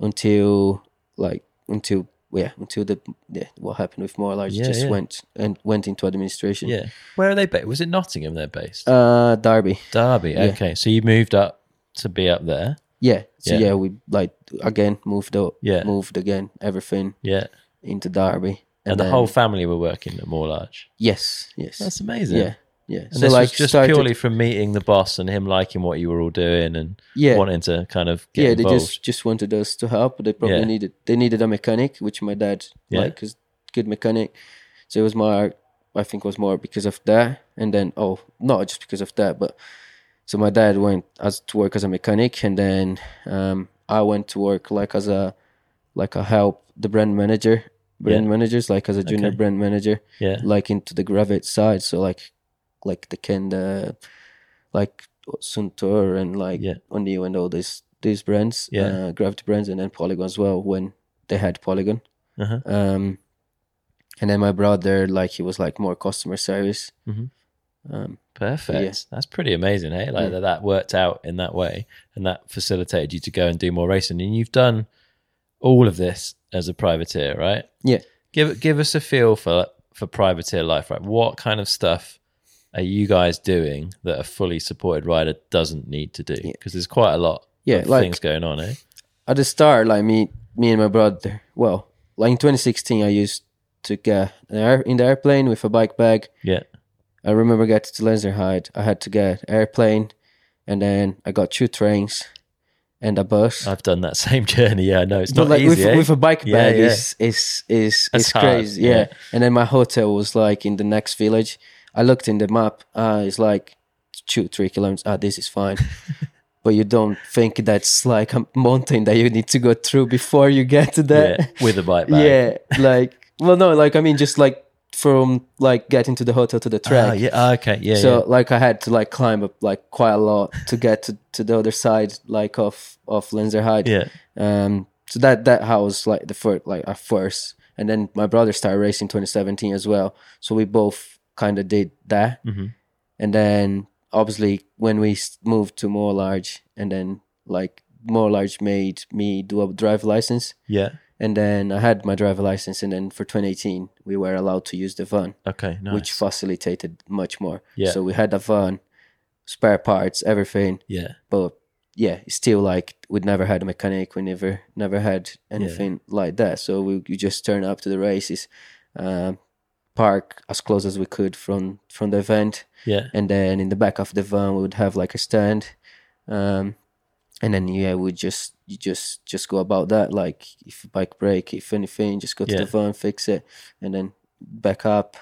until like until yeah until the yeah, what happened with Moore Large Yeah, just yeah. went and went into administration yeah. Where are they based? Was it Nottingham? They're based. uh derby Derby. Okay, so you moved up to be up there. yeah so Yeah. we like again moved up Yeah. moved again everything Yeah, into Derby. And, the then- whole family were working at Moore Large. yes, yes, That's amazing. yeah, yeah. And this was just purely from meeting the boss and him liking what you were all doing and yeah, wanting to kind of get yeah. involved. They just just wanted us to help. They probably Yeah. needed they needed a mechanic, which my dad Yeah. like, cause good mechanic. So it was more. I think it was more because of that, and then oh, not just because of that, but so my dad went as to work as a mechanic, and then um, I went to work like as a like a help the brand manager, brand Yeah. managers like as a junior Okay. brand manager, yeah. like into the Gravit side. So like like the Kenda, like Suntour and like Yeah. O'Neill and all these these brands, Yeah. uh, Gravity brands, and then Polygon as well when they had Polygon. Uh-huh. Um, and then my brother, like he was like more customer service. Mhm. Um, Perfect. That's pretty amazing, hey? Like Yeah. that, that worked out in that way and that facilitated you to go and do more racing. And you've done all of this as a privateer, right? Yeah. Give give us a feel for for privateer life, right? What kind of stuff are you guys doing that a fully supported rider doesn't need to do? Because there's quite a lot Yeah, of like- things going on, eh? at the start, like me, me and my brother. Well, like in 2016, I used to get an air, in the airplane with a bike bag. Yeah. I remember getting to Lenzerheide. I had to get airplane, and then I got two trains and a bus. I've done that (laughs) same journey. Yeah, no, it's but not like easy. with, eh? with a bike Yeah, bag yeah. is is is crazy. yeah. Yeah. And then my hotel was like in the next village. I looked in the map. Uh, it's like two three kilometers. Ah, this is fine. (laughs) but you don't think that's like a mountain that you need to go through before you get to that. yeah, with a bike bag. Yeah, like well, no, like I mean, just like from like getting to the hotel to the track. Ah, yeah. ah, okay. Yeah. so yeah. like I had to like climb up like quite a lot to get to, to the other side, like of of Lenzerheide. Yeah. Um, so that that was like the first like at first, and then my brother started racing 2017 as well. So we both kind of did that, Mhm. and then obviously when we moved to Moore Large, and then like Moore Large made me do a drive license, Yeah. and then I had my driver license, and then for 2018 we were allowed to use the van, Okay. Nice. which facilitated much more. Yeah. So we had a van, spare parts, everything, yeah. but yeah, still like we'd never had a mechanic. We never never had anything like that. So we you just turn up to the races, um, park as close as we could from from the event, Yeah. and then in the back of the van we would have like a stand, um, and then yeah, we just you just just go about that. Like if a bike break, if anything, just go to Yeah. the van, fix it, and then back up.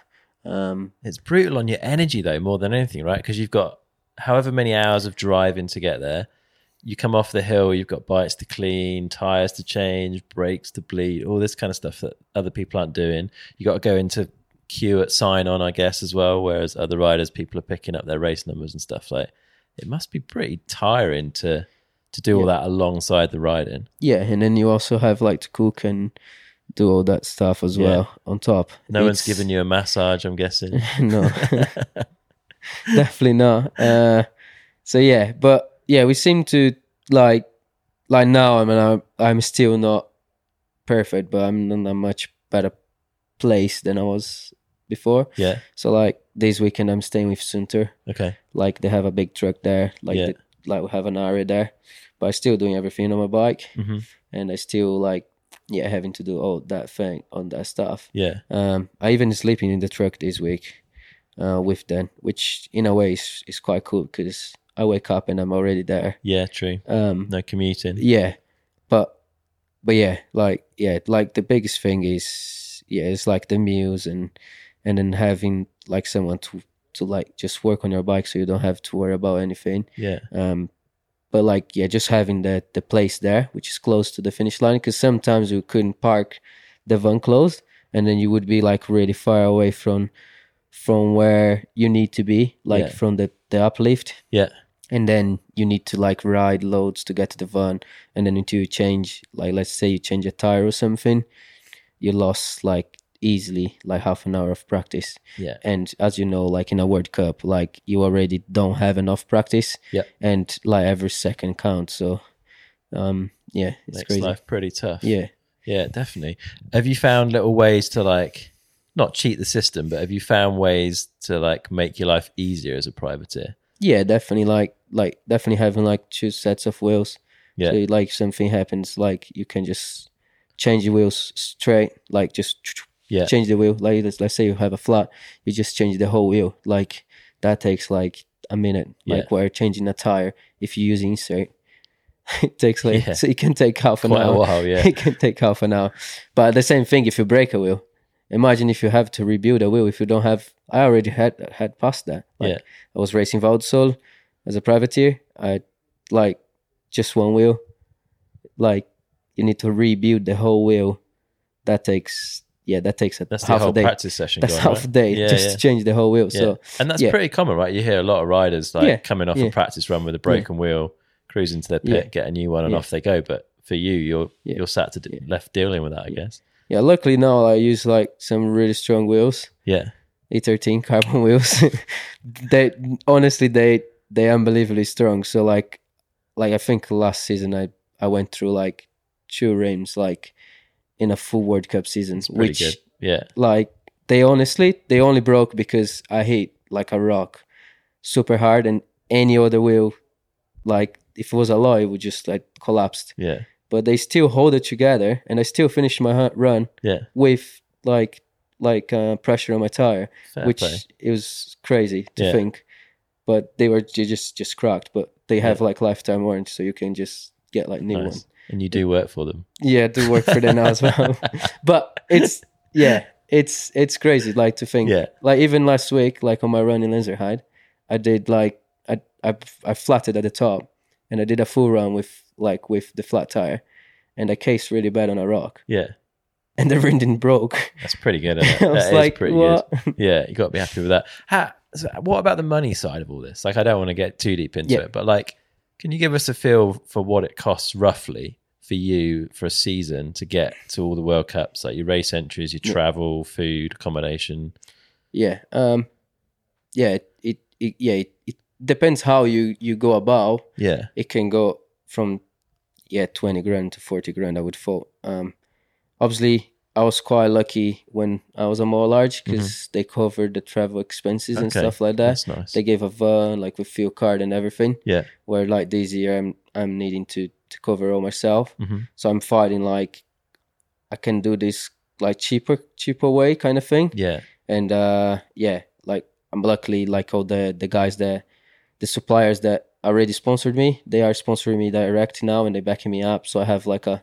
Um, It's brutal on your energy though, more than anything, right? Because you've got however many hours of driving to get there. You come off the hill, you've got bikes to clean, tires to change, brakes to bleed, all this kind of stuff that other people aren't doing. You got to go into queue at sign on, I guess, as well. Whereas other riders, people are picking up their race numbers and stuff. Like it must be pretty tiring to to do all that alongside the riding. yeah, and then you also have like to cook and do all that stuff as Yeah. well on top. No one's giving you a massage, I'm guessing. (laughs) no, (laughs) definitely not. Uh, so yeah, but yeah, we seem to like like now. I mean, I'm, I'm still not perfect, but I'm in a much better place than I was before. yeah. So like this weekend, I'm staying with Suntour. Okay. Like they have a big truck there. Like Yeah. they, like we have an area there, but I'm still doing everything on my bike, hmm and I still like yeah having to do all that thing on that stuff. Yeah. Um, I even sleeping in the truck this week uh, with them, which in a way is, is quite cool because I wake up and I'm already there. Yeah. True. Um, No commuting. yeah, but but yeah, like yeah, like the biggest thing is yeah, it's like the meals and and then having like someone to to like just work on your bike so you don't have to worry about anything. Yeah. Um, but like yeah, just having the the place there, which is close to the finish line, because sometimes you couldn't park the van closed, and then you would be like really far away from from where you need to be, like Yeah. from the the uplift, Yeah. and then you need to like ride loads to get to the van, and then until you change, like let's say you change a tire or something, you lost like easily like half an hour of practice Yeah. and as you know like in a world cup like you already don't have enough practice Yeah. and like every second counts so um yeah it's Makes crazy life pretty tough. yeah Yeah, definitely. Have you found little ways to like not cheat the system, but have you found ways to like make your life easier as a privateer? yeah definitely like like definitely having like two sets of wheels Yeah. so like something happens like you can just change the wheels straight, like just Yeah. change the wheel. Like let's, let's say you have a flat, you just change the whole wheel. Like that takes like a minute. Like Yeah. where changing a tire, if you use insert, (laughs) it takes like Yeah. (laughs) so it can take half an Quite a hour. while, yeah. (laughs) it can take half an hour. But the same thing if you break a wheel. Imagine if you have to rebuild a wheel if you don't have. I already had had passed that. Like Yeah. I was racing Val di Sole as a privateer. I like just one wheel. Like you need to rebuild the whole wheel. That takes yeah, that takes a That's the half whole a day. practice session. That's going, half right? a day Yeah, just yeah. to change the whole wheel. Yeah. So and that's pretty common, right? You hear a lot of riders like coming off a practice run with a broken wheel, cruising to their pit, get a new one, and off they go. But for you, you're you're sat to d- left dealing with that, I guess. yeah, luckily now I use like some really strong wheels. Yeah, E13 carbon (laughs) wheels. they honestly they they unbelievably strong. So like like I think last season I I went through like two rims like in a full World Cup season, which good. Yeah, like they honestly they only broke because I hit like a rock super hard and any other wheel like if it was a alloy it would just like collapsed. yeah, But they still hold it together and I still finished my run yeah. with like like uh, pressure on my tire Fair which play. it was crazy to Yeah. think. But they were just just cracked. But they have like lifetime warranty, so you can just get like new Nice. one. And you do work for them. Yeah, do work for them now as well. (laughs) but it's yeah, it's it's crazy. Like to think. Yeah. Like even last week, like on my run in Lenzerheide, I did like I I I flatted at the top, and I did a full run with like with the flat tire, and I cased really bad on a rock, Yeah, and the ring didn't broke. that's pretty good. (laughs) Isn't it? I was That is like, pretty what? good. Yeah, you got to be happy with that. How, so what about the money side of all this? Like, I don't want to get too deep into Yeah. it, but like, can you give us a feel for what it costs roughly for you for a season to get to all the World Cups, like your race entries, your travel, food, accommodation? Yeah. Um. Yeah. It. it, yeah. It, it depends how you you go about. Yeah, It can go from yeah twenty grand to forty grand. I would thought. Um. Obviously, I was quite lucky when I was a Moore Large because they covered the travel expenses and Mm-hmm. Okay, stuff like that. that's nice. They gave a van like with fuel card and everything. yeah, Where like this year I'm I'm needing to to cover all myself. Mhm. So I'm fighting like I can do this like cheaper cheaper way kind of thing yeah, and uh yeah like i'm luckily like all the the guys that the suppliers that already sponsored me they are sponsoring me direct now and they're backing me up so i have like a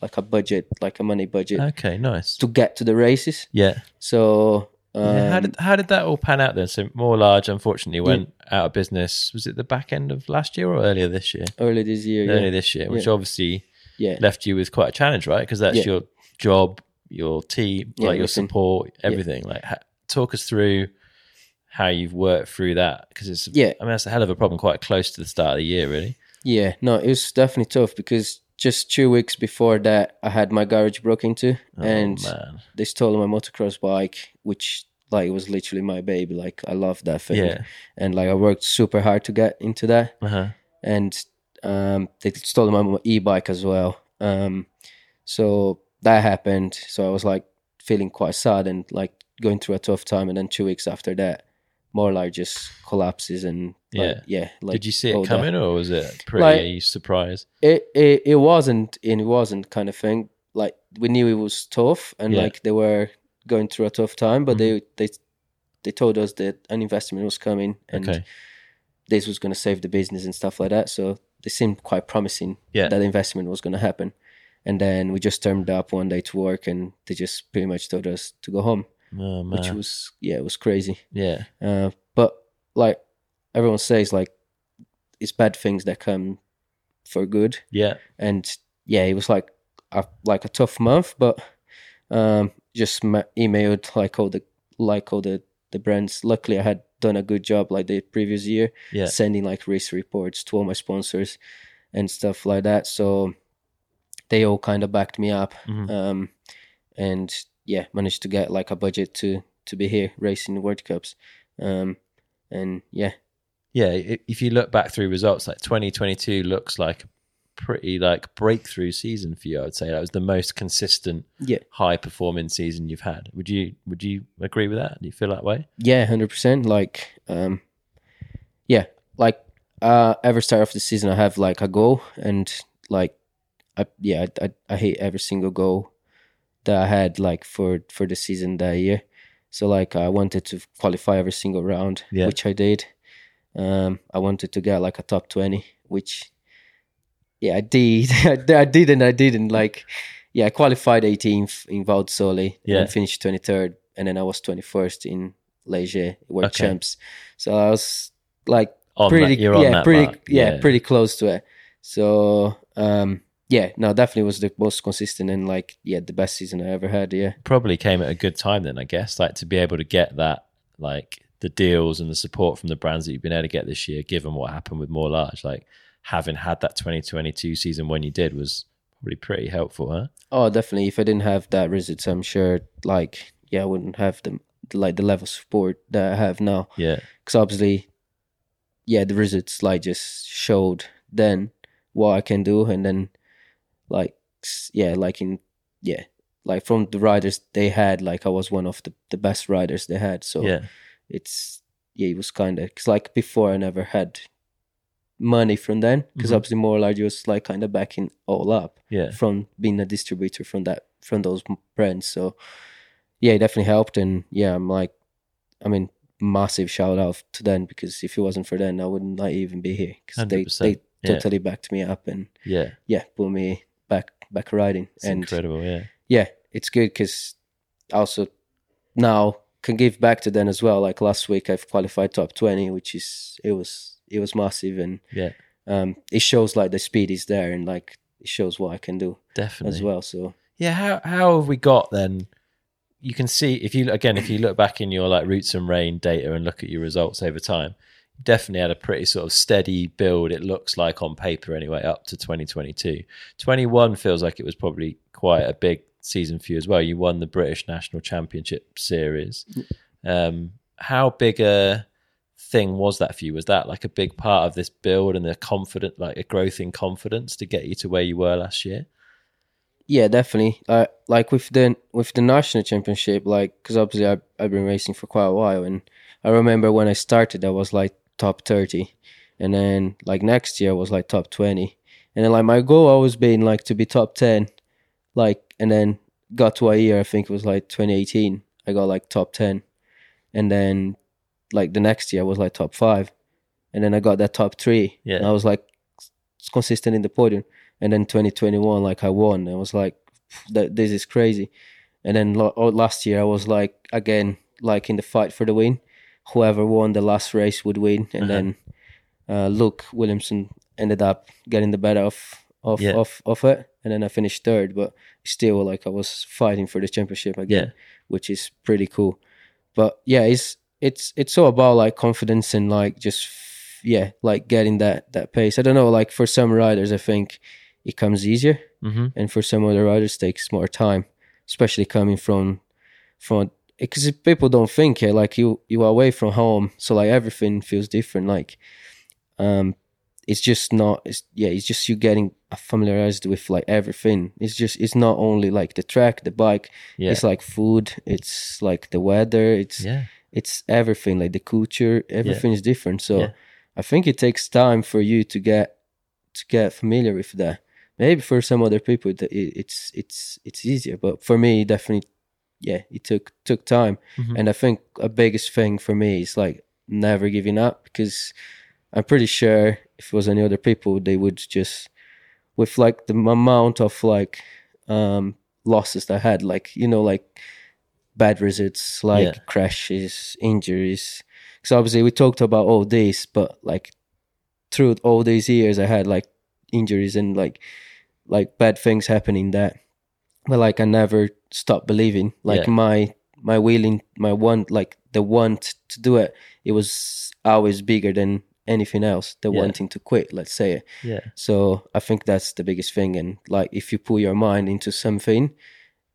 like a budget like a money budget okay, nice. to get to the races Yeah. so um, yeah. How did how did that all pan out then? So Moore Large, unfortunately, went out of business. Was it the back end of last year or earlier this year? early this year Earlier yeah this year, which Yeah. obviously yeah left you with quite a challenge, right? Because that's Yeah. your job, your team, Yeah, like your support, everything. Like, ha- talk us through how you've worked through that because it's Yeah. I mean, that's a hell of a problem. Quite close to the start of the year, really. yeah no it was definitely tough because just two weeks before that i had my garage broke into and oh man, they stole my motocross bike which like was literally my baby like i love that thing yeah, and like I worked super hard to get into that. uh-huh. And um, they stole my e-bike as well. Um, so that happened. So I was like feeling quite sad and like going through a tough time. And then two weeks after that, more like just collapses and like, yeah. Like Did you see it that. coming, or was it (laughs) pretty Like- surprise? It, it it wasn't. It wasn't kind of thing. Like we knew it was tough, and Yeah. like they were going through a tough time. But Mm-hmm. they they they told us that an investment was coming, and Okay, this was going to save the business and stuff like that. So they seemed quite promising Yeah. that investment was going to happen. And then we just turned up one day to work, and they just pretty much told us to go home, oh man, which was yeah, it was crazy. yeah, Uh, but like everyone says, like it's bad things that come for good, yeah, and yeah, it was like a, like a tough month, but um, just ma- emailed like all the like all the the brands. Luckily, I had done a good job like the previous year yeah, sending like race reports to all my sponsors and stuff like that. So they all kind of backed me up, Mhm. um, and yeah, managed to get like a budget to to be here racing the World Cups, um, and yeah, yeah. If you look back through results, like 2022 looks like a pretty like breakthrough season for you. I would say that was the most consistent, yeah, high performing season you've had. Would you Would you agree with that? Do you feel that way? yeah, hundred percent. Like, um, yeah, like uh, every start of the season, I have like a goal, and like, I yeah, I I, I hit every single goal that I had like for for the season that year. So like I wanted to qualify every single round, Yeah. which I did. Um, I wanted to get like a top twenty, which yeah, I did. (laughs) I did and I didn't. Like yeah, I qualified 18th in Val di Yeah. and finished 23rd, and then I was 21st in Les Gets World Okay. Champs. So I was like On pretty that, yeah, pretty mark. yeah, pretty close to it. So um yeah, no, definitely was the most consistent and like yeah, the best season I ever had. Yeah, probably came at a good time then, I guess. Like to be able to get that, like the deals and the support from the brands that you've been able to get this year, given what happened with Moore Large, like having had that 2022 season when you did was probably pretty helpful, huh? oh definitely. If I didn't have that results, I'm sure like yeah, I wouldn't have the like the level of support that I have now. Yeah, Because obviously, yeah, the results like just showed then what I can do, and then like yeah, like in yeah, like from the riders they had, like I was one of the the best riders they had. So yeah, it's yeah, it was kind of because like before I never had money from then because Mhm. obviously Moore Large was like kind of backing all up yeah, from being a distributor from that from those brands. So yeah, it definitely helped, and yeah, I'm like, I mean, massive shout out to them because if it wasn't for them, I wouldn't like even be here because they 100%, they yeah. totally backed me up and yeah. yeah, put me back back riding It's and incredible. Yeah, yeah, it's good because also now can give back to them as well. Like last week, I've qualified top twenty, which is it was it was massive, and yeah, um, it shows like the speed is there, and like it shows what I can do definitely. as well. So Yeah, how how have we got then? You can see if you again if you look back in your like roots and rain data and look at your results over time, you definitely had a pretty sort of steady build. It looks like on paper anyway, up to 2022. 21 feels like it was probably quite a big season for you as well. You won the British National Championship Series. Um, how big a thing was that for you? Was that like a big part of this build and the confident, like a growth in confidence to get you to where you were last year? yeah, definitely. Uh, like with the with the national championship, like because obviously I I've been racing for quite a while, and I remember when I started, I was like top thirty, and then like next year was like top twenty, and then like my goal always been like to be top ten, like and then got to a year I think it was like twenty eighteen, I got like top ten, and then like the next year I was like top five, and then I got that top three, Yeah. and I was like consistent in the podium. And then 2021 like i won. I was like that this is crazy. And then last year i was like again like in the fight for the win whoever won the last race would win and Uh-huh. then uh, luke williamson ended up getting the better of of, Yeah. of of it and then i finished third but still like i was fighting for the championship again Yeah. which is pretty cool but yeah it's it's it's all about like confidence and like just yeah like getting that that pace i don't know like for some riders i think it comes easier Mm-hmm. and for some other riders takes more time especially coming from from because people don't think it like you you are away from home so like everything feels different like um it's just not it's yeah it's just you getting familiarized with like everything it's just it's not only like the track the bike Yeah. it's like food it's like the weather it's yeah. it's everything like the culture everything is different so Yeah. i think it takes time for you to get to get familiar with that maybe for some other people it's it's it's easier but for me definitely yeah it took took time Mhm. and i think a biggest thing for me is like never giving up because i'm pretty sure if it was any other people they would just with like the amount of like um losses i had like you know like bad results like Yeah. crashes injuries because obviously we talked about all this but like through all these years i had like injuries and like like bad things happening that but like i never stopped believing like Yeah. my my willing my want like the want to do it it was always bigger than anything else the Yeah. wanting to quit let's say Yeah. so I think that's the biggest thing. And like, if you put your mind into something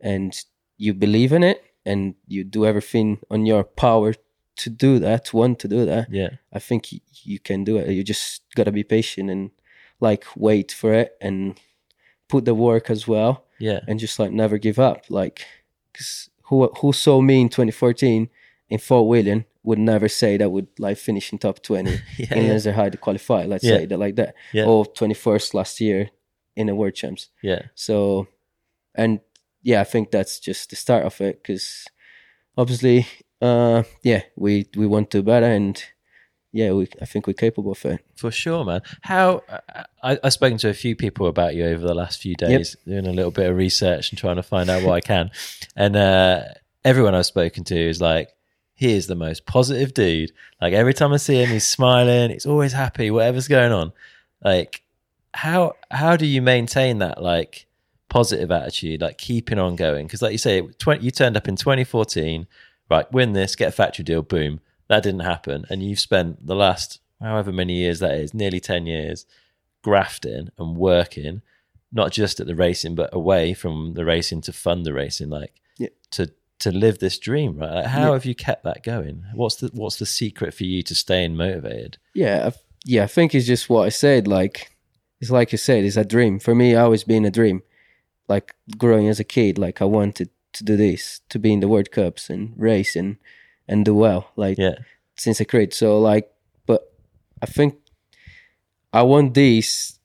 and you believe in it and you do everything on your power to do that, want to do that, Yeah. I think you can do it. You just gotta be patient and like wait for it and put the work as well Yeah. and just like never give up. Like, cause who who saw me in 2014 in Fort William would never say that would like finish in top 20 (laughs) Yeah. in Yeah. Lenzerheide to qualify. Let's Yeah. say that like that. Yeah. Or 21st last year in the World Champs. yeah. So, and yeah, I think that's just the start of it because obviously, uh, yeah, we we want to do better and yeah, we I think we're capable of it. For sure, man. How I, I've spoken to a few people about you over the last few days, yep. doing a little bit of research and trying to find out what I can. (laughs) And uh, everyone I've spoken to is like, he is the most positive dude. Like every time I see him, he's smiling. He's always happy. Whatever's going on, like how how do you maintain that like positive attitude, like keeping on going? Because like you say, 20, you turned up in 2014, right? Win this, get a factory deal, boom that didn't happen. And you've spent the last however many years that is, nearly 10 years, grafting and working, not just at the racing, but away from the racing to fund the racing, like yeah. to to live this dream, right? Like how yeah. have you kept that going? What's the what's the secret for you to staying motivated? Yeah, yeah, I think it's just what I said. Like it's like you said, it's a dream for me. Always been a dream. Like growing as a kid, like I wanted to do this, to be in the World Cups and race and and do well. Like yeah. since I create. So like, but I think I want this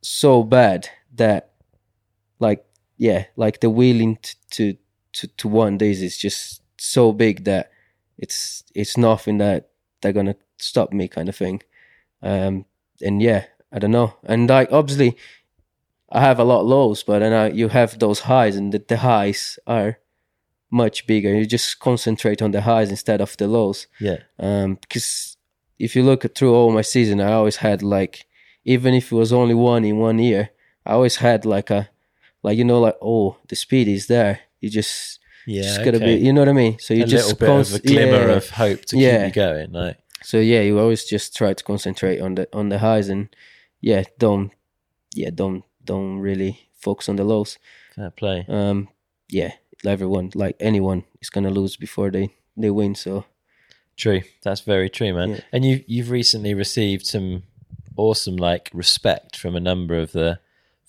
so bad that like yeah, like the willing to to to want this is just so big that it's it's nothing that they're gonna stop me kind of thing. Um and yeah, I don't know. And like obviously I have a lot of lows, but then I, you have those highs, and the, the highs are much bigger. You just concentrate on the highs instead of the lows. Yeah. Um, because if you look through all my season, I always had like, even if it was only one in one year, I always had like a, like you know, like oh, the speed is there. You just yeah, just gotta okay. be, you know what I mean. So you a just little bit of a glimmer yeah. of hope to yeah. keep you going, like. So yeah, you always just try to concentrate on the on the highs and yeah, don't yeah don't don't really focus on the lows. Fair play. Um, yeah, everyone, like anyone, is gonna lose before they they win. So true, that's very true, man. Yeah. And you you've recently received some awesome like respect from a number of the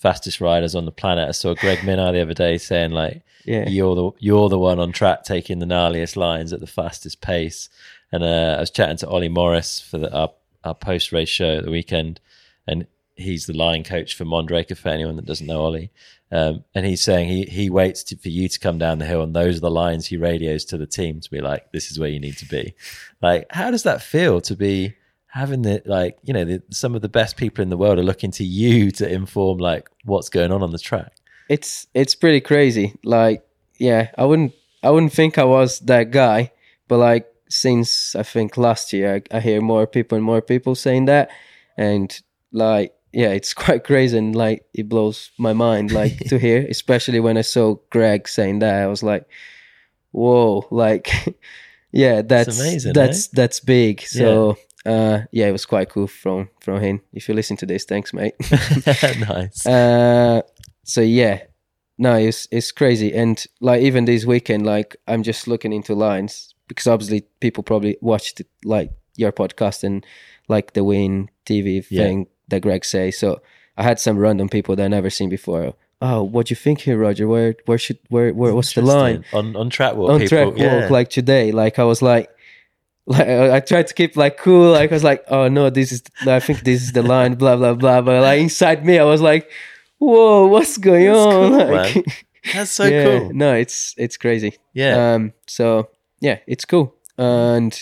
fastest riders on the planet. I saw Greg Minnaar the other day saying like, yeah. you're the you're the one on track taking the gnarliest lines at the fastest pace. And uh, I was chatting to Ollie Morris for the, our, our post race show at the weekend, and he's the line coach for Mondraker for anyone that doesn't know Ollie. Um, and he's saying he he waits to, for you to come down the hill, and those are the lines he radios to the team to be like, "This is where you need to be." Like, how does that feel to be having the like you know the, some of the best people in the world are looking to you to inform like what's going on on the track? It's it's pretty crazy. Like, yeah, I wouldn't I wouldn't think I was that guy, but like since I think last year, I, I hear more people and more people saying that, and like yeah, it's (laughs) quite crazy and like it blows my mind like to hear, (laughs) especially when I saw Greg saying that. I was like, whoa, like (laughs) yeah, that's amazing. That's eh? that's big. So yeah. uh yeah, it was quite cool from from him. If you listen to this, thanks, mate. nice. Uh so yeah. No, it's it's crazy. And like even this weekend, like I'm just looking into lines because obviously people probably watched like your podcast and like the Win TV thing. That Greg say. So I had some random people that I never seen before. Oh, what do you think here, Roger? Where where should where where what's the line on on track walk? On people, track yeah. like today, like I was like, like I tried to keep like cool. Like I was like, oh no, this is I think this is the line, blah blah blah. But like inside me, I was like, whoa, what's going That's on? Cool, like, (laughs) That's so yeah, cool. No, it's it's crazy. Yeah. Um. So yeah, it's cool, and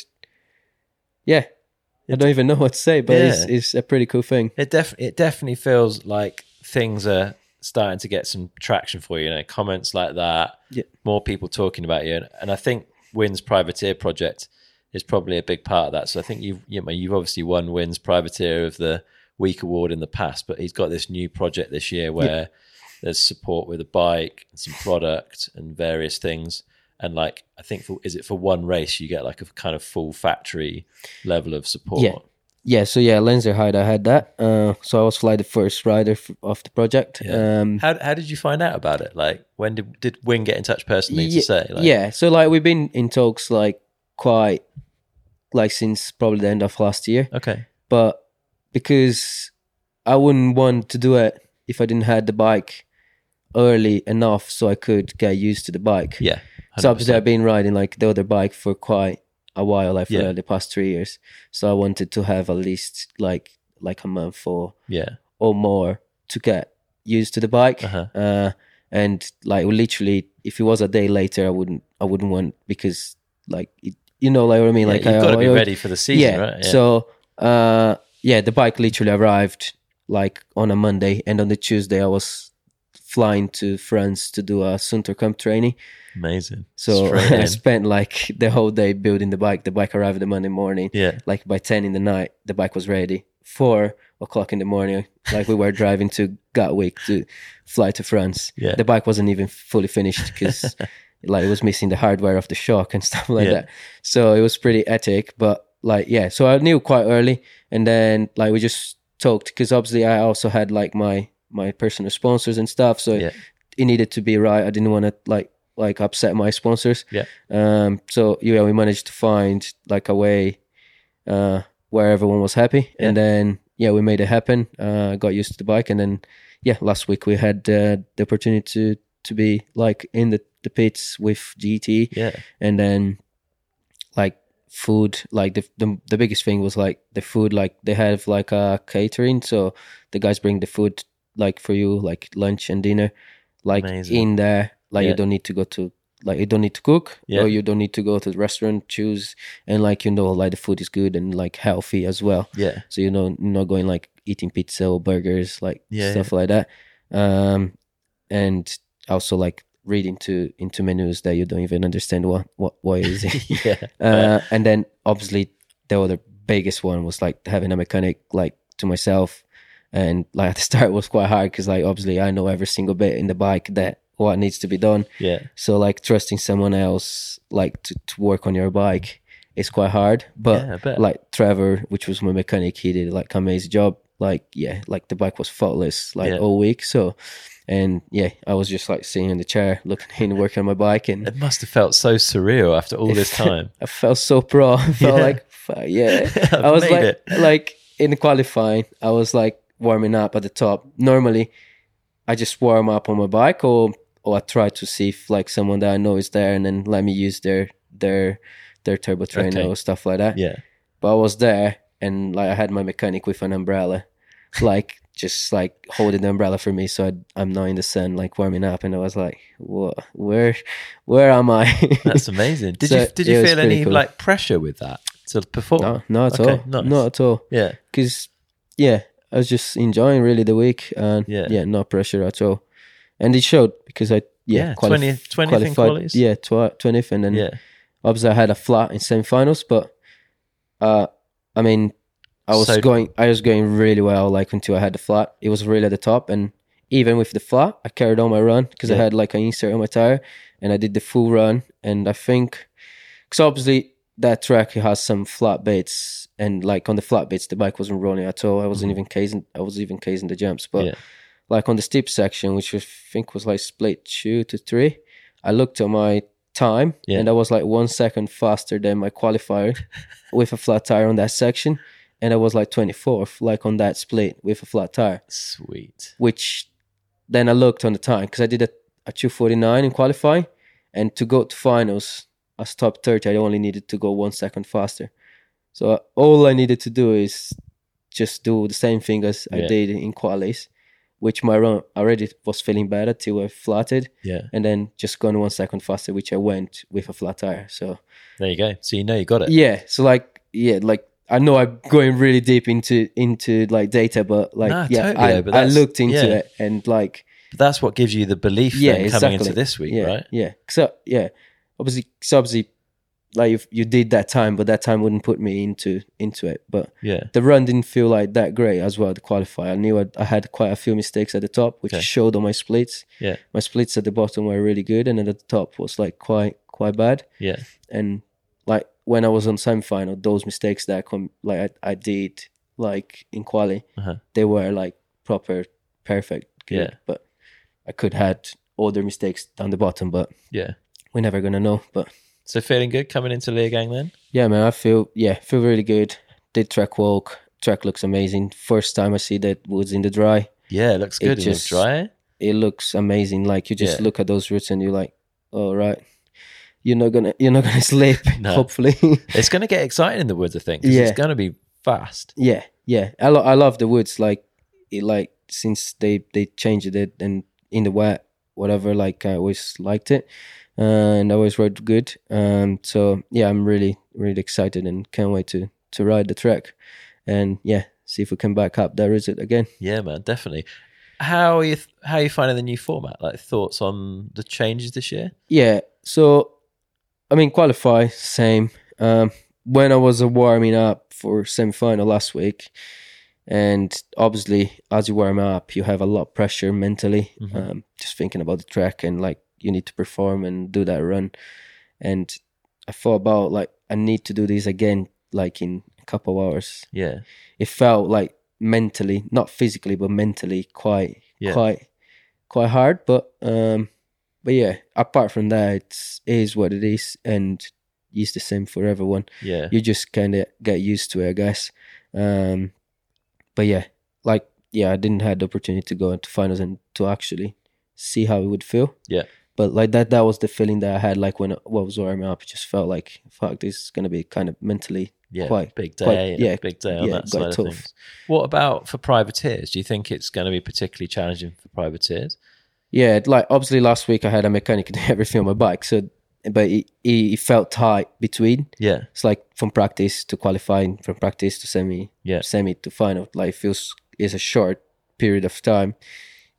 yeah, I don't even know what to say, but yeah. it's, it's a pretty cool thing. It def it definitely feels like things are starting to get some traction for you. You know, comments like that, yeah. more people talking about you, and, and I think Wyn's Privateer project is probably a big part of that. So I think you've you know, you've obviously won Wyn's Privateer of the Week award in the past, but he's got this new project this year where yeah. there's support with a bike and some product and various things and like I think for is it for one race you get like a kind of full factory level of support. Yeah, yeah. So yeah, Lenzerheide, I had that. Uh, so I was fly the first rider f- of the project. Yeah. Um, how how did you find out about it? Like when did did Wyn get in touch personally yeah, to say? Like, yeah. So like we've been in talks like quite like since probably the end of last year. Okay. But because I wouldn't want to do it if I didn't have the bike early enough so I could get used to the bike. Yeah. So obviously I've been riding like the other bike for quite a while. I feel yeah. like the past three years. So I wanted to have at least like like a month or yeah or more to get used to the bike. Uh-huh. Uh, and like literally, if it was a day later, I wouldn't I wouldn't want because like it, you know like what I mean. Yeah, like you've I, got to be I- ready for the season, yeah. right? So uh, yeah, the bike literally arrived like on a Monday, and on the Tuesday I was flying to France to do a Suntour camp training. Amazing. So (laughs) I spent like the whole day building the bike. The bike arrived the Monday morning. yeah, Like by ten in the night, the bike was ready. Four o'clock in the morning, like we were (laughs) driving to Gatwick to fly to France. Yeah. The bike wasn't even fully finished because (laughs) like it was missing the hardware of the shock and stuff like Yeah. that. So it was pretty epic. But like yeah, so I knew quite early, and then like we just talked because obviously I also had like my my personal sponsors and stuff. So Yeah. it needed to be right. I didn't want to like like upset my sponsors. Yeah. Um. So yeah, we managed to find like a way, uh, where everyone was happy, and then yeah, we made it happen. Uh, got used to the bike, and then yeah, last week we had uh, the opportunity to to be like in the the pits with GT, yeah, and then like food like the, the the biggest thing was like the food like they have like a catering so the guys bring the food like for you like lunch and dinner like Amazing. in there like Yeah. you don't need to go to like you don't need to cook Yeah. or you don't need to go to the restaurant choose and like you know like the food is good and like healthy as well. Yeah, so you know not going like eating pizza or burgers like Yeah, stuff like that. Um and also like read into into menus that you don't even understand what what what (laughs) is it. Yeah, uh, and then obviously the other biggest one was like having a mechanic like to myself. And like (laughs) at the start it was quite hard because like obviously i know every single bit in the bike that what needs to be done yeah, so like trusting someone else like to, to work on your bike is quite hard but yeah. Like Trevor, which was my mechanic, he did like amazing job. Like yeah, like the bike was faultless like Yeah. all week. So, and yeah, I was just like sitting in the chair, looking in, working on my bike, and it must have felt so surreal after all this (laughs) time. I felt so pro. (laughs) I felt Yeah. like yeah. (laughs) I've was like it. like in qualifying, I was like warming up at the top. Normally, I just warm up on my bike, or or I try to see if like someone that I know is there, and then let me use their their their turbo trainer Okay. or stuff like that Yeah, but I was there and like I had my mechanic with an umbrella, (laughs) like just like holding the umbrella for me, so I, I'm not in the sun, like warming up, and I was like, "What? Where? Where am I?" (laughs) that's amazing. Did So, you did you feel any cool. like pressure with that to perform? no, not at Okay, all, nice. not at all, Yeah, because yeah, I was just enjoying really the week, and Yeah. yeah, no pressure at all, and it showed because I yeah, yeah, quali- 20th, 20th in qualies. yeah, twentieth, and then yeah, obviously I had a flat in semi-finals, but uh, I mean, I was So- going, I was going really well, like until I had the flat. It was really at the top, and even with the flat, I carried on my run because I had like an insert on my tire, and I did the full run. And I think, because obviously that track has some flat bits, and like on the flat bits, the bike wasn't running at all. I wasn't even casing, I was even casing the jumps, but Yeah. Like on the steep section, which I think was like split two to three, I looked at my time Yeah. and I was like one second faster than my qualifier (laughs) with a flat tire on that section. And I was like 24th, like on that split with a flat tire, sweet. which then I looked on the time because I did a, a 249 in qualifying. And to go to finals as top 30, I only needed to go one second faster. So all I needed to do is just do the same thing as I did in qualies, which my run already was feeling better till I flatted Yeah, and then just gone one second faster, which I went with a flat tire. So there you go. So you know you got it. yeah, so like yeah, like I know I'm going really deep into into like data, but like Nah, yeah, totally, I, but I looked into yeah. it and like But that's what gives you the belief yeah, then exactly. coming into this week, yeah, right? Yeah, so yeah, obviously, so obviously, like you, you did that time, but that time wouldn't put me into into it. But Yeah, the run didn't feel like that great as well. The qualifier, I knew I, I had quite a few mistakes at the top, which Okay. showed on my splits. Yeah. my splits at the bottom were really good, and at the top was like quite quite bad. yeah, And like when I was on semi final, those mistakes that I com- like I, I did like in quali, Uh-huh. they were like proper perfect good. Yeah. But I could had other mistakes down the bottom, but yeah. we're never gonna know. But So feeling good coming into Leogang then? yeah, man, I feel yeah, feel really good. Did track walk. Track looks amazing. First time I see that woods in the dry. Yeah, it looks good. It, just- looks dry. It looks amazing. Like you just Yeah. look at those roots and you're like, oh right. You're not gonna you're not gonna (laughs) slip, (laughs) No. hopefully. It's to get exciting in the woods, I think. Yeah. it's to be fast. yeah, yeah. I lo- I love the woods. Like it like since they they changed it and in the wet whatever. Like I always liked it, and I always rode good. Um, so yeah, I'm really really excited and can't wait to to ride the track, and yeah, see if we can back up there is it again. Yeah, man, definitely. How are you? How are you finding the new format? Like thoughts on the changes this year? Yeah, so I mean, qualify same. Um, when I was warming up for semi final last week, and obviously as you warm up, you have a lot of pressure mentally, Mhm. um, just thinking about the track and like you need to perform and do that run. And I thought about like I need to do this again, like in a couple of hours. Yeah, It felt like mentally, not physically, but mentally quite, Yeah. quite, quite hard. But um, but yeah, apart from that, it's it is what it is, and it's the same for everyone yeah, you just kind of get used to it, I guess. Um, but yeah, like yeah, I didn't have the opportunity to go into finals and to actually see how it would feel. Yeah. But like that, that was the feeling that I had. Like when what was warming up, it just felt like fuck, this is gonna be kind of mentally. yeah. quite- big day, quite- yeah, big day on yeah, that side of tough. things. What about for privateers? Do you think it's going to be particularly challenging for privateers? Yeah, like obviously last week I had a mechanic (laughs) do everything on my bike, so but it, it, it felt tight between. Yeah, It's like from practice to qualifying, from practice to semi, Yeah. semi to final. Like it feels is a short period of time.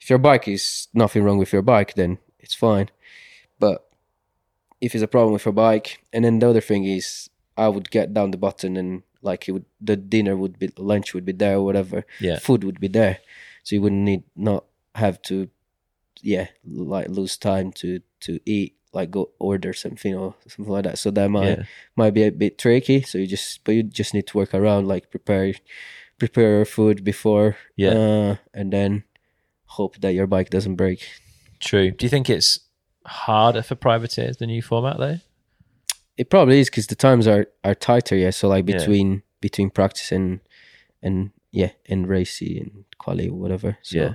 If your bike is nothing wrong with your bike, then it's fine. But if it's a problem with your bike, and then the other thing is, I would get down the button and like it would, the dinner would be, lunch would be there, or whatever, yeah, food would be there, so you wouldn't need not have to, yeah, like lose time to to eat, like go order something or something like that. So that might yeah, might be a bit tricky. So you just, but you just need to work around, like prepare, prepare food before, Yeah. uh, and then hope that your bike doesn't break. True. Do you think it's harder for privateers the new format though? It probably is because the times are are tighter, yeah. So like Yeah. between between practice and and yeah, and racy and quali or whatever. So Yeah.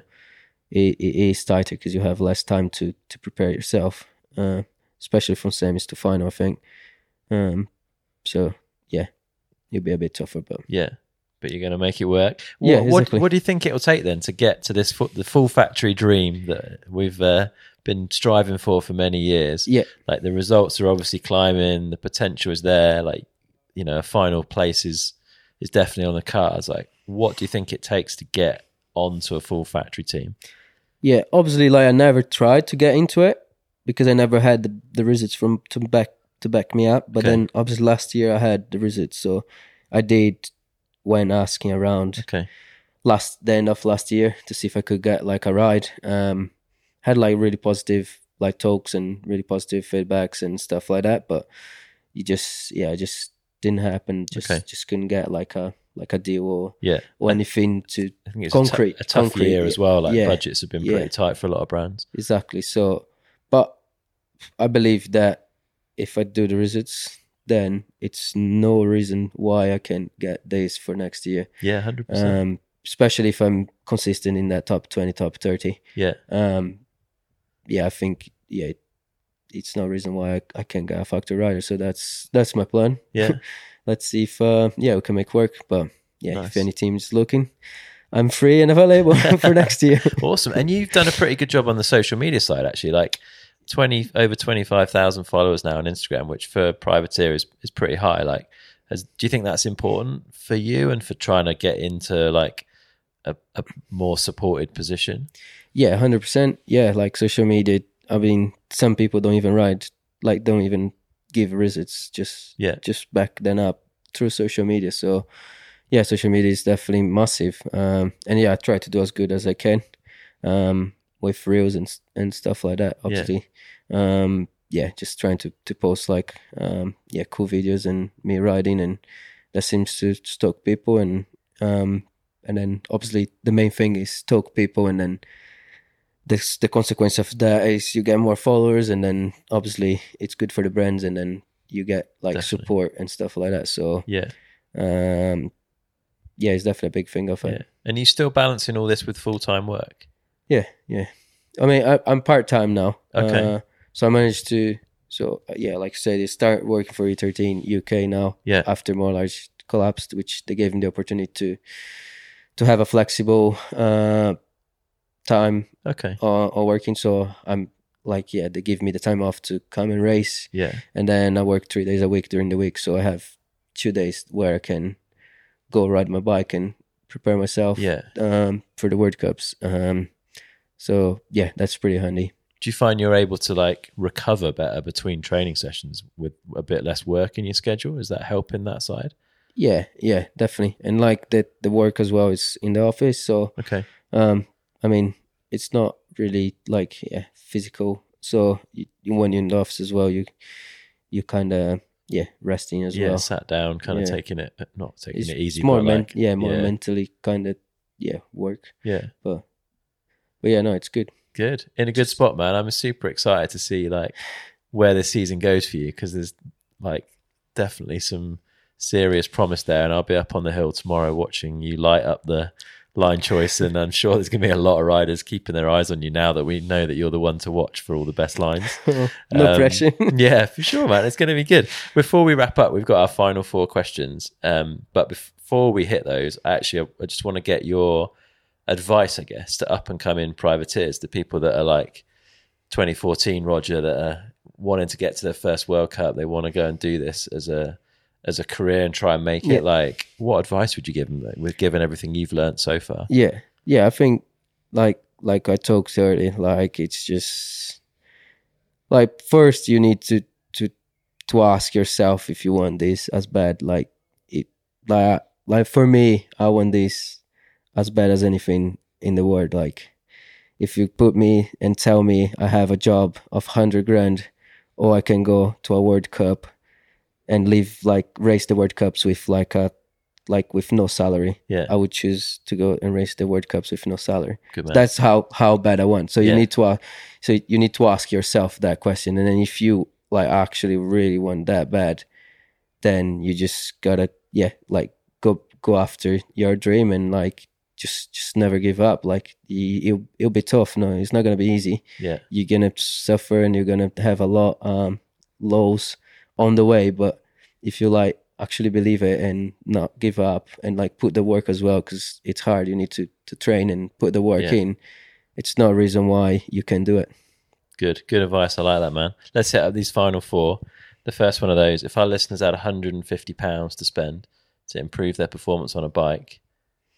it, it is tighter because you have less time to to prepare yourself, uh, especially from semis to final. I think. Um, so yeah, it'll be a bit tougher, but Yeah, but you're going to make it work. Yeah, what, exactly. what, what do you think it will take then to get to this the full factory dream that we've uh, been striving for for many years? yeah. Like the results are obviously climbing, the potential is there. Like you know, a final place is is definitely on the cards. Like, what do you think it takes to get onto a full factory team? Yeah, obviously, like I never tried to get into it because I never had the, the results from to back to back me up. But Okay. then, obviously, last year I had the results, so I did when asking around Okay, last the end of last year to see if I could get like a ride. Um, had like really positive like talks and really positive feedbacks and stuff like that, but you just yeah, it just didn't happen. Just Okay. just couldn't get like a like a deal or yeah. or anything to I think it's Concrete- a, tough concrete, year as well. Like yeah, budgets have been yeah. pretty tight for a lot of brands. Exactly. So, but I believe that if I do the results, then it's no reason why I can't get this for next year. Yeah, hundred percent. Um, especially if I'm consistent in that top twenty, top thirty. Yeah, Um, yeah, I think yeah, it, it's no reason why I, I can't get a factor rider. So that's that's my plan. yeah. (laughs) Let's see if uh, yeah we can make work. But yeah, Nice. if any team's looking, I'm free and available (laughs) for next year. (laughs) awesome. And you've done a pretty good job on the social media side, actually. Like twenty over twenty five thousand followers now on Instagram, which for privateer is is pretty high. Like, has, do you think that's important for you and for trying to get into like a, a more supported position? Yeah, hundred percent. Yeah, like social media. I mean, some people don't even write, like, don't even give results. Just Yeah. just back them up through social media. So, yeah, social media is definitely massive. Um, and yeah, I try to do as good as I can, um, with reels and and stuff like that. Obviously, um, yeah, just trying to to post like, um, yeah, cool videos and me riding, and that seems to stoke people and um and then obviously the main thing is stoke people and then the, the consequence of that is you get more followers and then obviously it's good for the brands and then you get like Definitely. support and stuff like that so Yeah, um yeah it's definitely a big thing of yeah. it And you still balancing all this with full time work? Yeah yeah i mean I, i'm part-time now Okay. uh, so i managed to so uh, yeah like i said i start working for e13 uk now Yeah, after Moore Large collapsed, which they gave him the opportunity to to have a flexible uh, time okay, Or, on working. So I'm like yeah, they give me the time off to come and race, Yeah. and then I work three days a week during the week, so I have two days where I can go ride my bike and prepare myself Yeah. um, for the World Cups. Um, so yeah, that's pretty handy. Do you find you're able to like recover better between training sessions with a bit less work in your schedule? Is that helping that side? Yeah, yeah, definitely. And like the the work as well is in the office, so Okay. um, I mean, it's not really like yeah physical. So you, when you're in the office as well, you you kind of yeah resting as yeah, well. sat down, kind of Yeah. taking it, not taking It's, it easy, more but men- like, yeah more yeah. mentally kind of yeah work. yeah, But but yeah, no, it's good. good in a good spot, man. I'm super excited to see like where this season goes for you because there's like definitely some serious promise there, and I'll be up on the hill tomorrow watching you light up the line choice, and I'm sure there's going to be a lot of riders keeping their eyes on you now that we know that you're the one to watch for all the best lines. (laughs) no Um, pressure. (laughs) yeah, for sure, man. It's going to be good. Before we wrap up, we've got our final four questions. Um, but before we hit those, actually, I, I just want to get your advice, I guess, to up and coming privateers, the people that are like 2014 Roger that are wanting to get to their first World Cup. They want to go and do this as a as a career and try and make Yeah. it. Like, what advice would you give them like, with given everything you've learned so far? Yeah, yeah. I think like like I talked earlier, like it's just like first you need to to to ask yourself if you want this as bad. Like it, like like for me, I want this as bad as anything in the world. Like if you put me and tell me I have a job of hundred grand, or I can go to a World Cup and live like race the World Cups with like a like with no salary. Yeah, I would choose to go and race the World Cups with no salary. That's how how bad I want. So you Yeah. need to uh, so you need to ask yourself that question, and then if you like actually really want that bad, then you just gotta yeah like go go after your dream and like just just never give up. Like you, it'll it'll be tough. No, it's not gonna be easy. yeah, You're gonna suffer and you're gonna have a lot um lows on the way, but if you like actually believe it and not give up and like put the work as well because it's hard you need to to train and put the work Yeah. in it's no reason why you can do it Good, good advice. I like that, man. Let's set up these final four. The first one of those: if our listeners had 150 pounds to spend to improve their performance on a bike,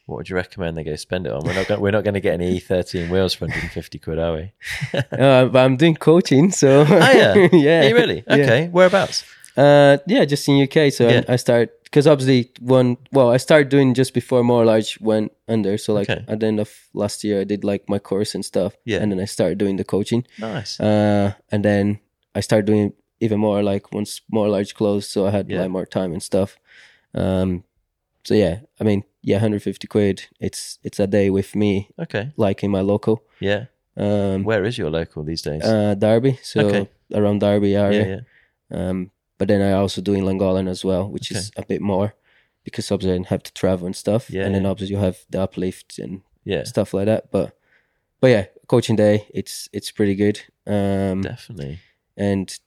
what would you recommend they go spend it on? We're not, go- we're not going to get any E13 wheels for 150 quid, are we? (laughs) uh, but i'm doing coaching so (laughs) Oh yeah, (laughs) yeah Are you really? Yeah. Okay, whereabouts? uh yeah just in uk so Yeah. I, I start because obviously one well i started doing just before Moore Large went under so like Okay. at the end of last year i did like my course and stuff Yeah. and then i started doing the coaching Nice. uh, and then I started doing even more like once Moore Large clothes, so I had Yeah. like more time and stuff. Um, so yeah, I mean, yeah, 150 quid. It's it's a day with me, Okay. like in my local, Yeah. um, Where is your local these days? uh, Derby, so Okay. around Derby area. yeah. Um, but then I also do in Llangollen as well, which is a bit more because obviously I have to travel and stuff, Yeah, and then obviously you have the uplift and Yeah. stuff like that. But but yeah, coaching day, it's it's pretty good. Um, Definitely. and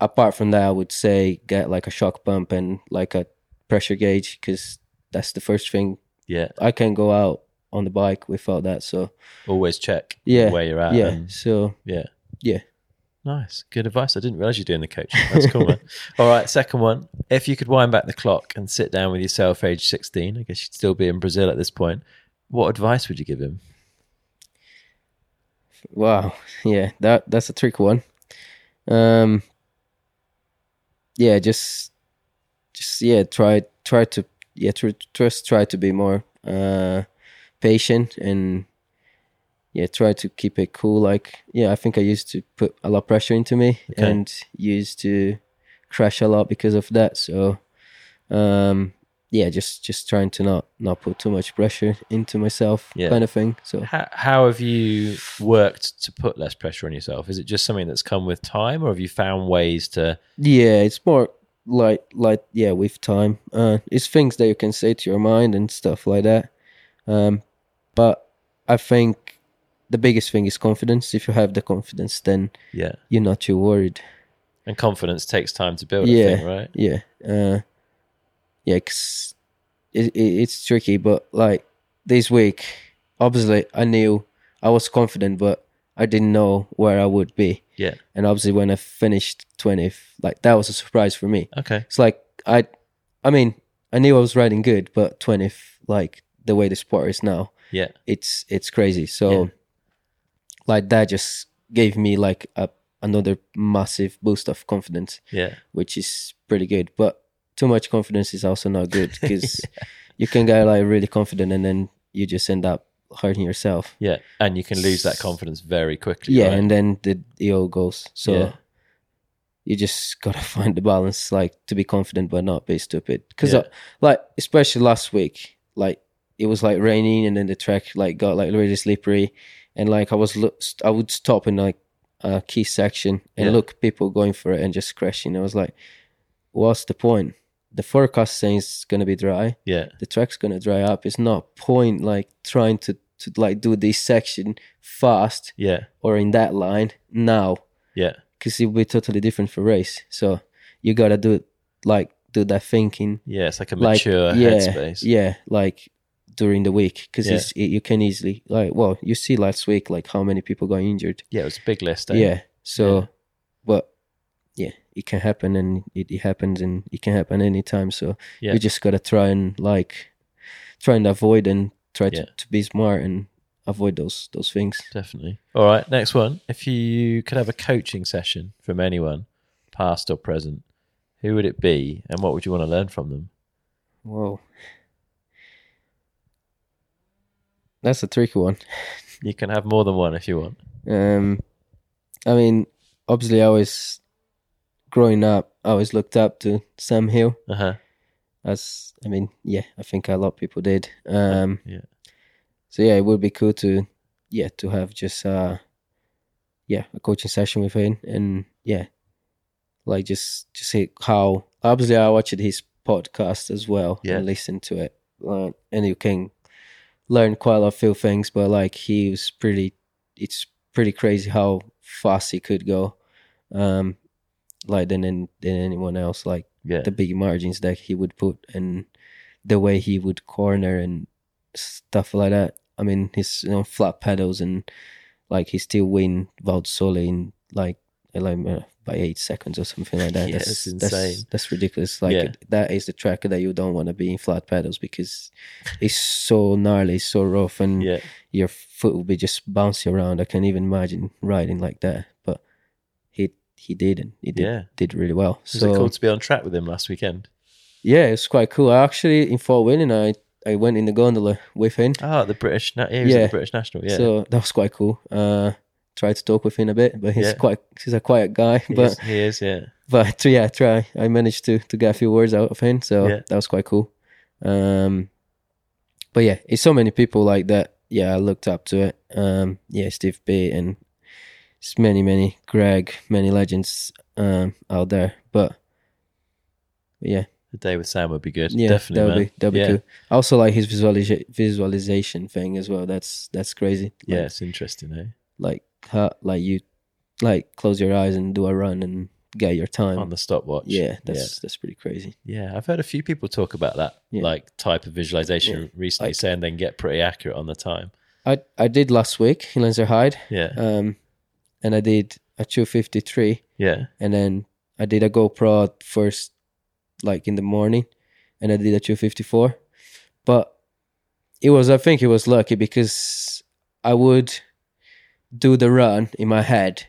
apart from that, I would say get like a shock pump and like a pressure gauge because that's the first thing. Yeah. I can go out on the bike without that. So Always check Yeah, where you're at. yeah, and- so yeah. yeah. Nice. Good advice. I didn't realize you're doing the coaching. That's cool, man. (laughs) All right. Second one. If you could wind back the clock and sit down with yourself age 16, I guess you'd still be in Brazil at this point. What advice would you give him? Wow, (laughs) yeah, that that's a trick one. Um, yeah, just just yeah, try try to yeah, tr- just try to be more uh patient and yeah, try to keep it cool. Like yeah, I think I used to put a lot of pressure into me Okay. and used to crash a lot because of that. So um yeah, just just trying to not not put too much pressure into myself, Yeah. kind of thing. So How, how have you worked to put less pressure on yourself? Is it just something that's come with time, or have you found ways to? Yeah, it's more like like yeah, with time. Uh it's things that you can say to your mind and stuff like that. Um but I think the biggest thing is confidence. If you have the confidence then Yeah. you're not too worried. And confidence takes time to build, Yeah. think, right? Yeah. Uh yeah, 'cause it, it, it's tricky, but like this week, obviously I knew I was confident, but I didn't know where I would be. Yeah. And obviously, when I finished 20th, like that was a surprise for me. Okay. It's like I, I mean, I knew I was riding good, but 20th, like the way the sport is now, Yeah. it's it's crazy. So, Yeah. like that just gave me like a another massive boost of confidence, Yeah. which is pretty good. But too much confidence is also not good (laughs) because you can get like really confident and then you just end up hurting yourself. Yeah. And you can lose that confidence very quickly. Yeah, right? and then the the all goes. So Yeah. you just (laughs) gotta find the balance, like to be confident but not be stupid. Because Yeah. Uh, like especially last week, like it was like raining and then the track like got like really slippery, and like I was lo- I would stop in like a key section and Yeah. look people going for it and just crashing. I was like, what's the point? The forecast saying it's gonna be dry. yeah. The track's gonna dry up. It's not point like trying to to like do this section fast Yeah. or in that line now Yeah. because it will be totally different for race. So you gotta do it like do that thinking, Yeah. It's like a like mature yeah, headspace. yeah, like during the week because Yeah. it's it, you can easily like well you see last week like how many people got injured. Yeah. It was a big list. Eh? Yeah, so Yeah. but yeah, it can happen and it, it happens and it can happen anytime. So Yeah. you just gotta try and like try and avoid and try Yeah. to, to be smart and avoid those those things. Definitely. All right. Next one. If you could have a coaching session from anyone, past or present, who would it be and what would you want to learn from them? Whoa. That's a tricky one. You can have more than one if you want. Um, I mean, obviously, I was growing up. I always looked up to Sam Hill. Uh huh. As I mean, yeah, I think a lot of people did. Um, Yeah. so yeah, it would be cool to, yeah, to have just uh, yeah, a coaching session with him, and yeah, like just just see how. Obviously, I watched his podcast as well Yeah. and listened to it, uh, and you can learn quite a lot of few things. But like he was pretty, it's pretty crazy how fast he could go, um, like than than anyone else. Like Yeah. the big margins that he would put and the way he would corner and stuff like that. I mean, his you know, flat pedals and like he still win Val di Sole in like like uh, by eight seconds or something like that. (laughs) Yeah, that's, That's, insane. that's ridiculous. Like Yeah. that is the track that you don't want to be in flat pedals because it's so gnarly, so rough, and Yeah. your foot will be just bouncing around. I can't even imagine riding like that, he did and he did Yeah. did really well. Was so it cool to be on track with him last weekend? yeah, it's quite cool. I actually in Fort William, I I went in the gondola with him, Oh, the British. Was Yeah. the British National. Yeah. so that was quite cool. Uh, tried to talk with him a bit, but he's Yeah. quite he's a quiet guy. he, but is, he is. Yeah. but (laughs) yeah, try. I managed to to get a few words out of him, so Yeah. that was quite cool. Um, but yeah, it's so many people like that. Yeah, I looked up to it. Um, yeah, Steve B and it's many, many Greg, many legends um out there. But, but yeah, The day with Sam would be good. yeah, Definitely, that'll man. be that'll be yeah. cool. I also like his visualiza- visualization thing as well. That's that's crazy. Yeah, it's interesting, eh? like how, like you like close your eyes and do a run and get your time. On the stopwatch. yeah, that's that's pretty crazy. Yeah, I've heard a few people talk about that Yeah. like type of visualization Yeah. recently, Like- saying they can get pretty accurate on the time. I I did last week in Lenzerheide, Yeah, um, and I did a 253, yeah, and then I did a GoPro first, like in the morning, and I did a 254. But it was, I think, it was lucky because I would do the run in my head,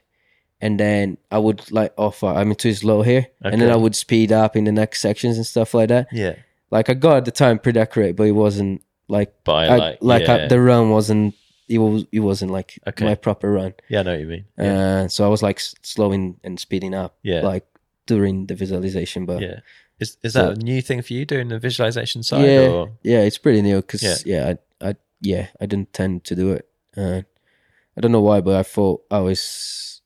and then I would like oh, offer. I'm too slow here, and then I would speed up in the next sections and stuff like that. yeah. Like I got the time pretty accurate, but it wasn't like I, I, like, like yeah, I, the run wasn't it was it wasn't like Okay. my proper run. yeah, I know what you mean. Yeah, Uh, so I was like slowing and speeding up, yeah, like during the visualization. But yeah, yeah. Is is So- that a new thing for you doing the visualization side? yeah, Or it's pretty new because Yeah. yeah. I, I yeah I didn't tend to do it. Uh, I don't know why, but I thought I was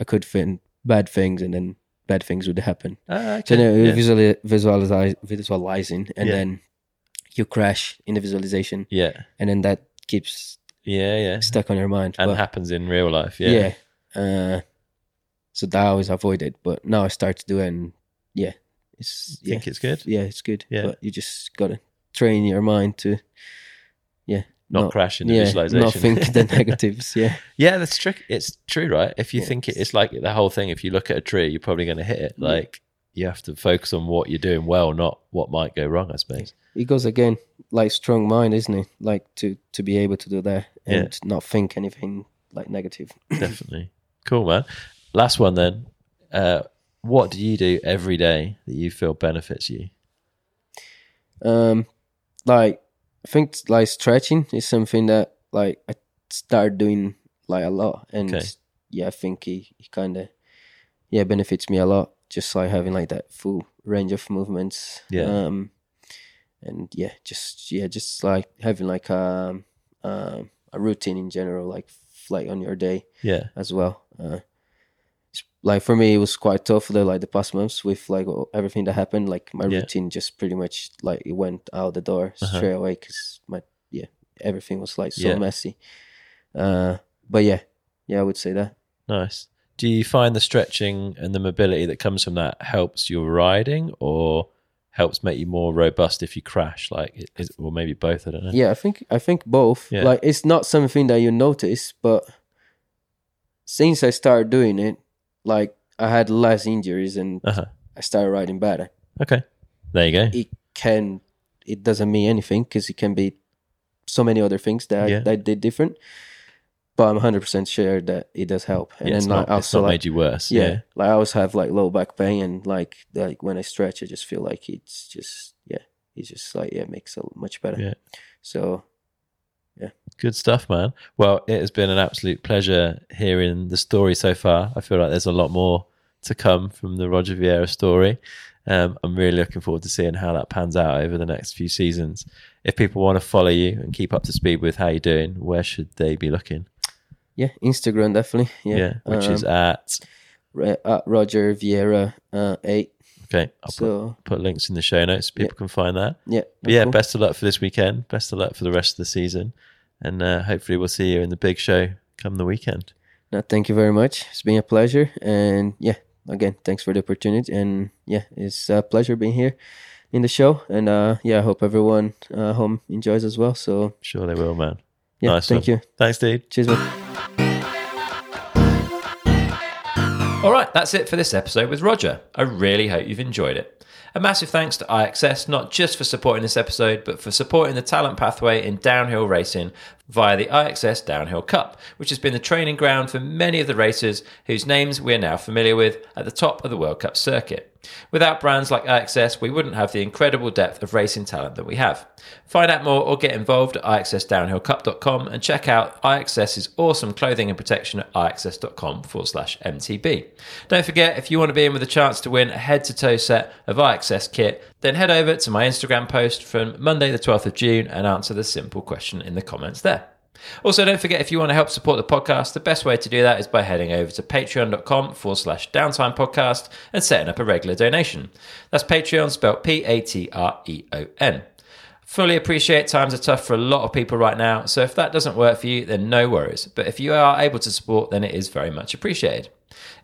I could fit in bad things and then bad things would happen. Ah, So okay. then yeah. visuali- visualize, visualizing, and Yeah. then you crash in the visualization, yeah, and then that keeps yeah, yeah, stuck on your mind. and But- happens in real life. yeah. Yeah, Uh, so that I always avoided, but now I start to do it, and yeah, it's yeah, think it's good. yeah, it's good. Yeah. but you just gotta train your mind to yeah, not, crash in the yeah, visualization. Not think the (laughs) negatives. Yeah. Yeah, that's trick. It's true, right? If you think it, it's like the whole thing. If you look at a tree, you're probably going to hit it. Like you have to focus on what you're doing well, not what might go wrong. I suppose. It goes again like strong mind, isn't it? Like to to be able to do that and not think anything like negative. (clears throat) Definitely. Cool, man. Last one then. Uh, what do you do every day that you feel benefits you? Um, like I think like stretching is something that like I start doing like a lot, and Okay. yeah, I think he, it kind of yeah benefits me a lot. Just like having like that full range of movements. Yeah. Um, and yeah, just yeah, just like having like um, um a routine in general, like like on your day Yeah. as well. Uh, like for me, it was quite tough the like the past months with like everything that happened. Like my Yeah. routine just pretty much like it went out the door Uh-huh. straight away because my yeah everything was like so Yeah. messy. Uh, but yeah, yeah, I would say that. Nice. Do you find the stretching and the mobility that comes from that helps your riding or helps make you more robust if you crash? Like, is, or maybe both? I don't know. Yeah, I think I think both. Yeah. Like it's not something that you notice, but since I started doing it, like I had less injuries and Uh-huh. I started riding better. Okay. There you go. it can it doesn't mean anything because it can be so many other things that Yeah. I, that I did different. But I'm 100 percent sure that it does help. And yeah, it's then not, like it's also not like made you worse. yeah, Yeah. like I always have like low back pain and like like when I stretch, I just feel like it's just yeah, it's just like yeah, it makes it much better. Yeah. So yeah. Good stuff, man. Well, it has been an absolute pleasure hearing the story so far. I feel like there's a lot more to come from the Roger Vieira story. Um, I'm really looking forward to seeing how that pans out over the next few seasons. If people want to follow you and keep up to speed with how you're doing, where should they be looking? Yeah, Instagram definitely. Yeah, which is Um, at at Roger Vieira uh, eight. okay. I'll So put, put links in the show notes so people can find that. yeah, But yeah, cool. best of luck for this weekend. Best of luck for the rest of the season, and uh, hopefully we'll see you in the big show come the weekend. No, thank you very much. It's been a pleasure. And yeah, again, thanks for the opportunity. And yeah, it's a pleasure being here in the show. And uh, yeah, I hope everyone uh, home enjoys as well. So Sure, they will, man. yeah, Nice thank one. you. Thanks, dude. Cheers, man. All right, that's it for this episode with Roger. I really hope you've enjoyed it. A massive thanks to IXS, not just for supporting this episode, but for supporting the talent pathway in downhill racing via the IXS Downhill Cup, which has been the training ground for many of the racers whose names we are now familiar with at the top of the World Cup circuit. Without brands like IXS, we wouldn't have the incredible depth of racing talent that we have. Find out more or get involved at ixsdownhillcup.com and check out IXS's awesome clothing and protection at ixs.com forward slash MTB. Don't forget, if you want to be in with a chance to win a head to toe set of IXS kit, then head over to my Instagram post from Monday, the 12th of June, and answer the simple question in the comments there. Also, don't forget if you want to help support the podcast, the best way to do that is by heading over to patreon.com forward slash downtime podcast and setting up a regular donation. That's Patreon spelled P A T R E O N. Fully appreciate times are tough for a lot of people right now, so if that doesn't work for you, then no worries. But if you are able to support, then it is very much appreciated.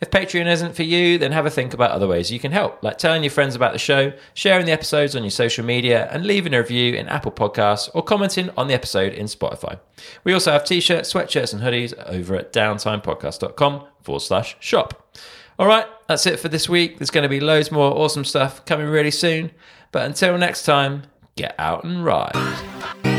If Patreon isn't for you, then have a think about other ways you can help, like telling your friends about the show, sharing the episodes on your social media, and leaving a review in Apple Podcasts or commenting on the episode in Spotify. We also have t shirts, sweatshirts, and hoodies over at downtimepodcast.com forward slash shop. All right, that's it for this week. There's going to be loads more awesome stuff coming really soon. But until next time, get out and ride.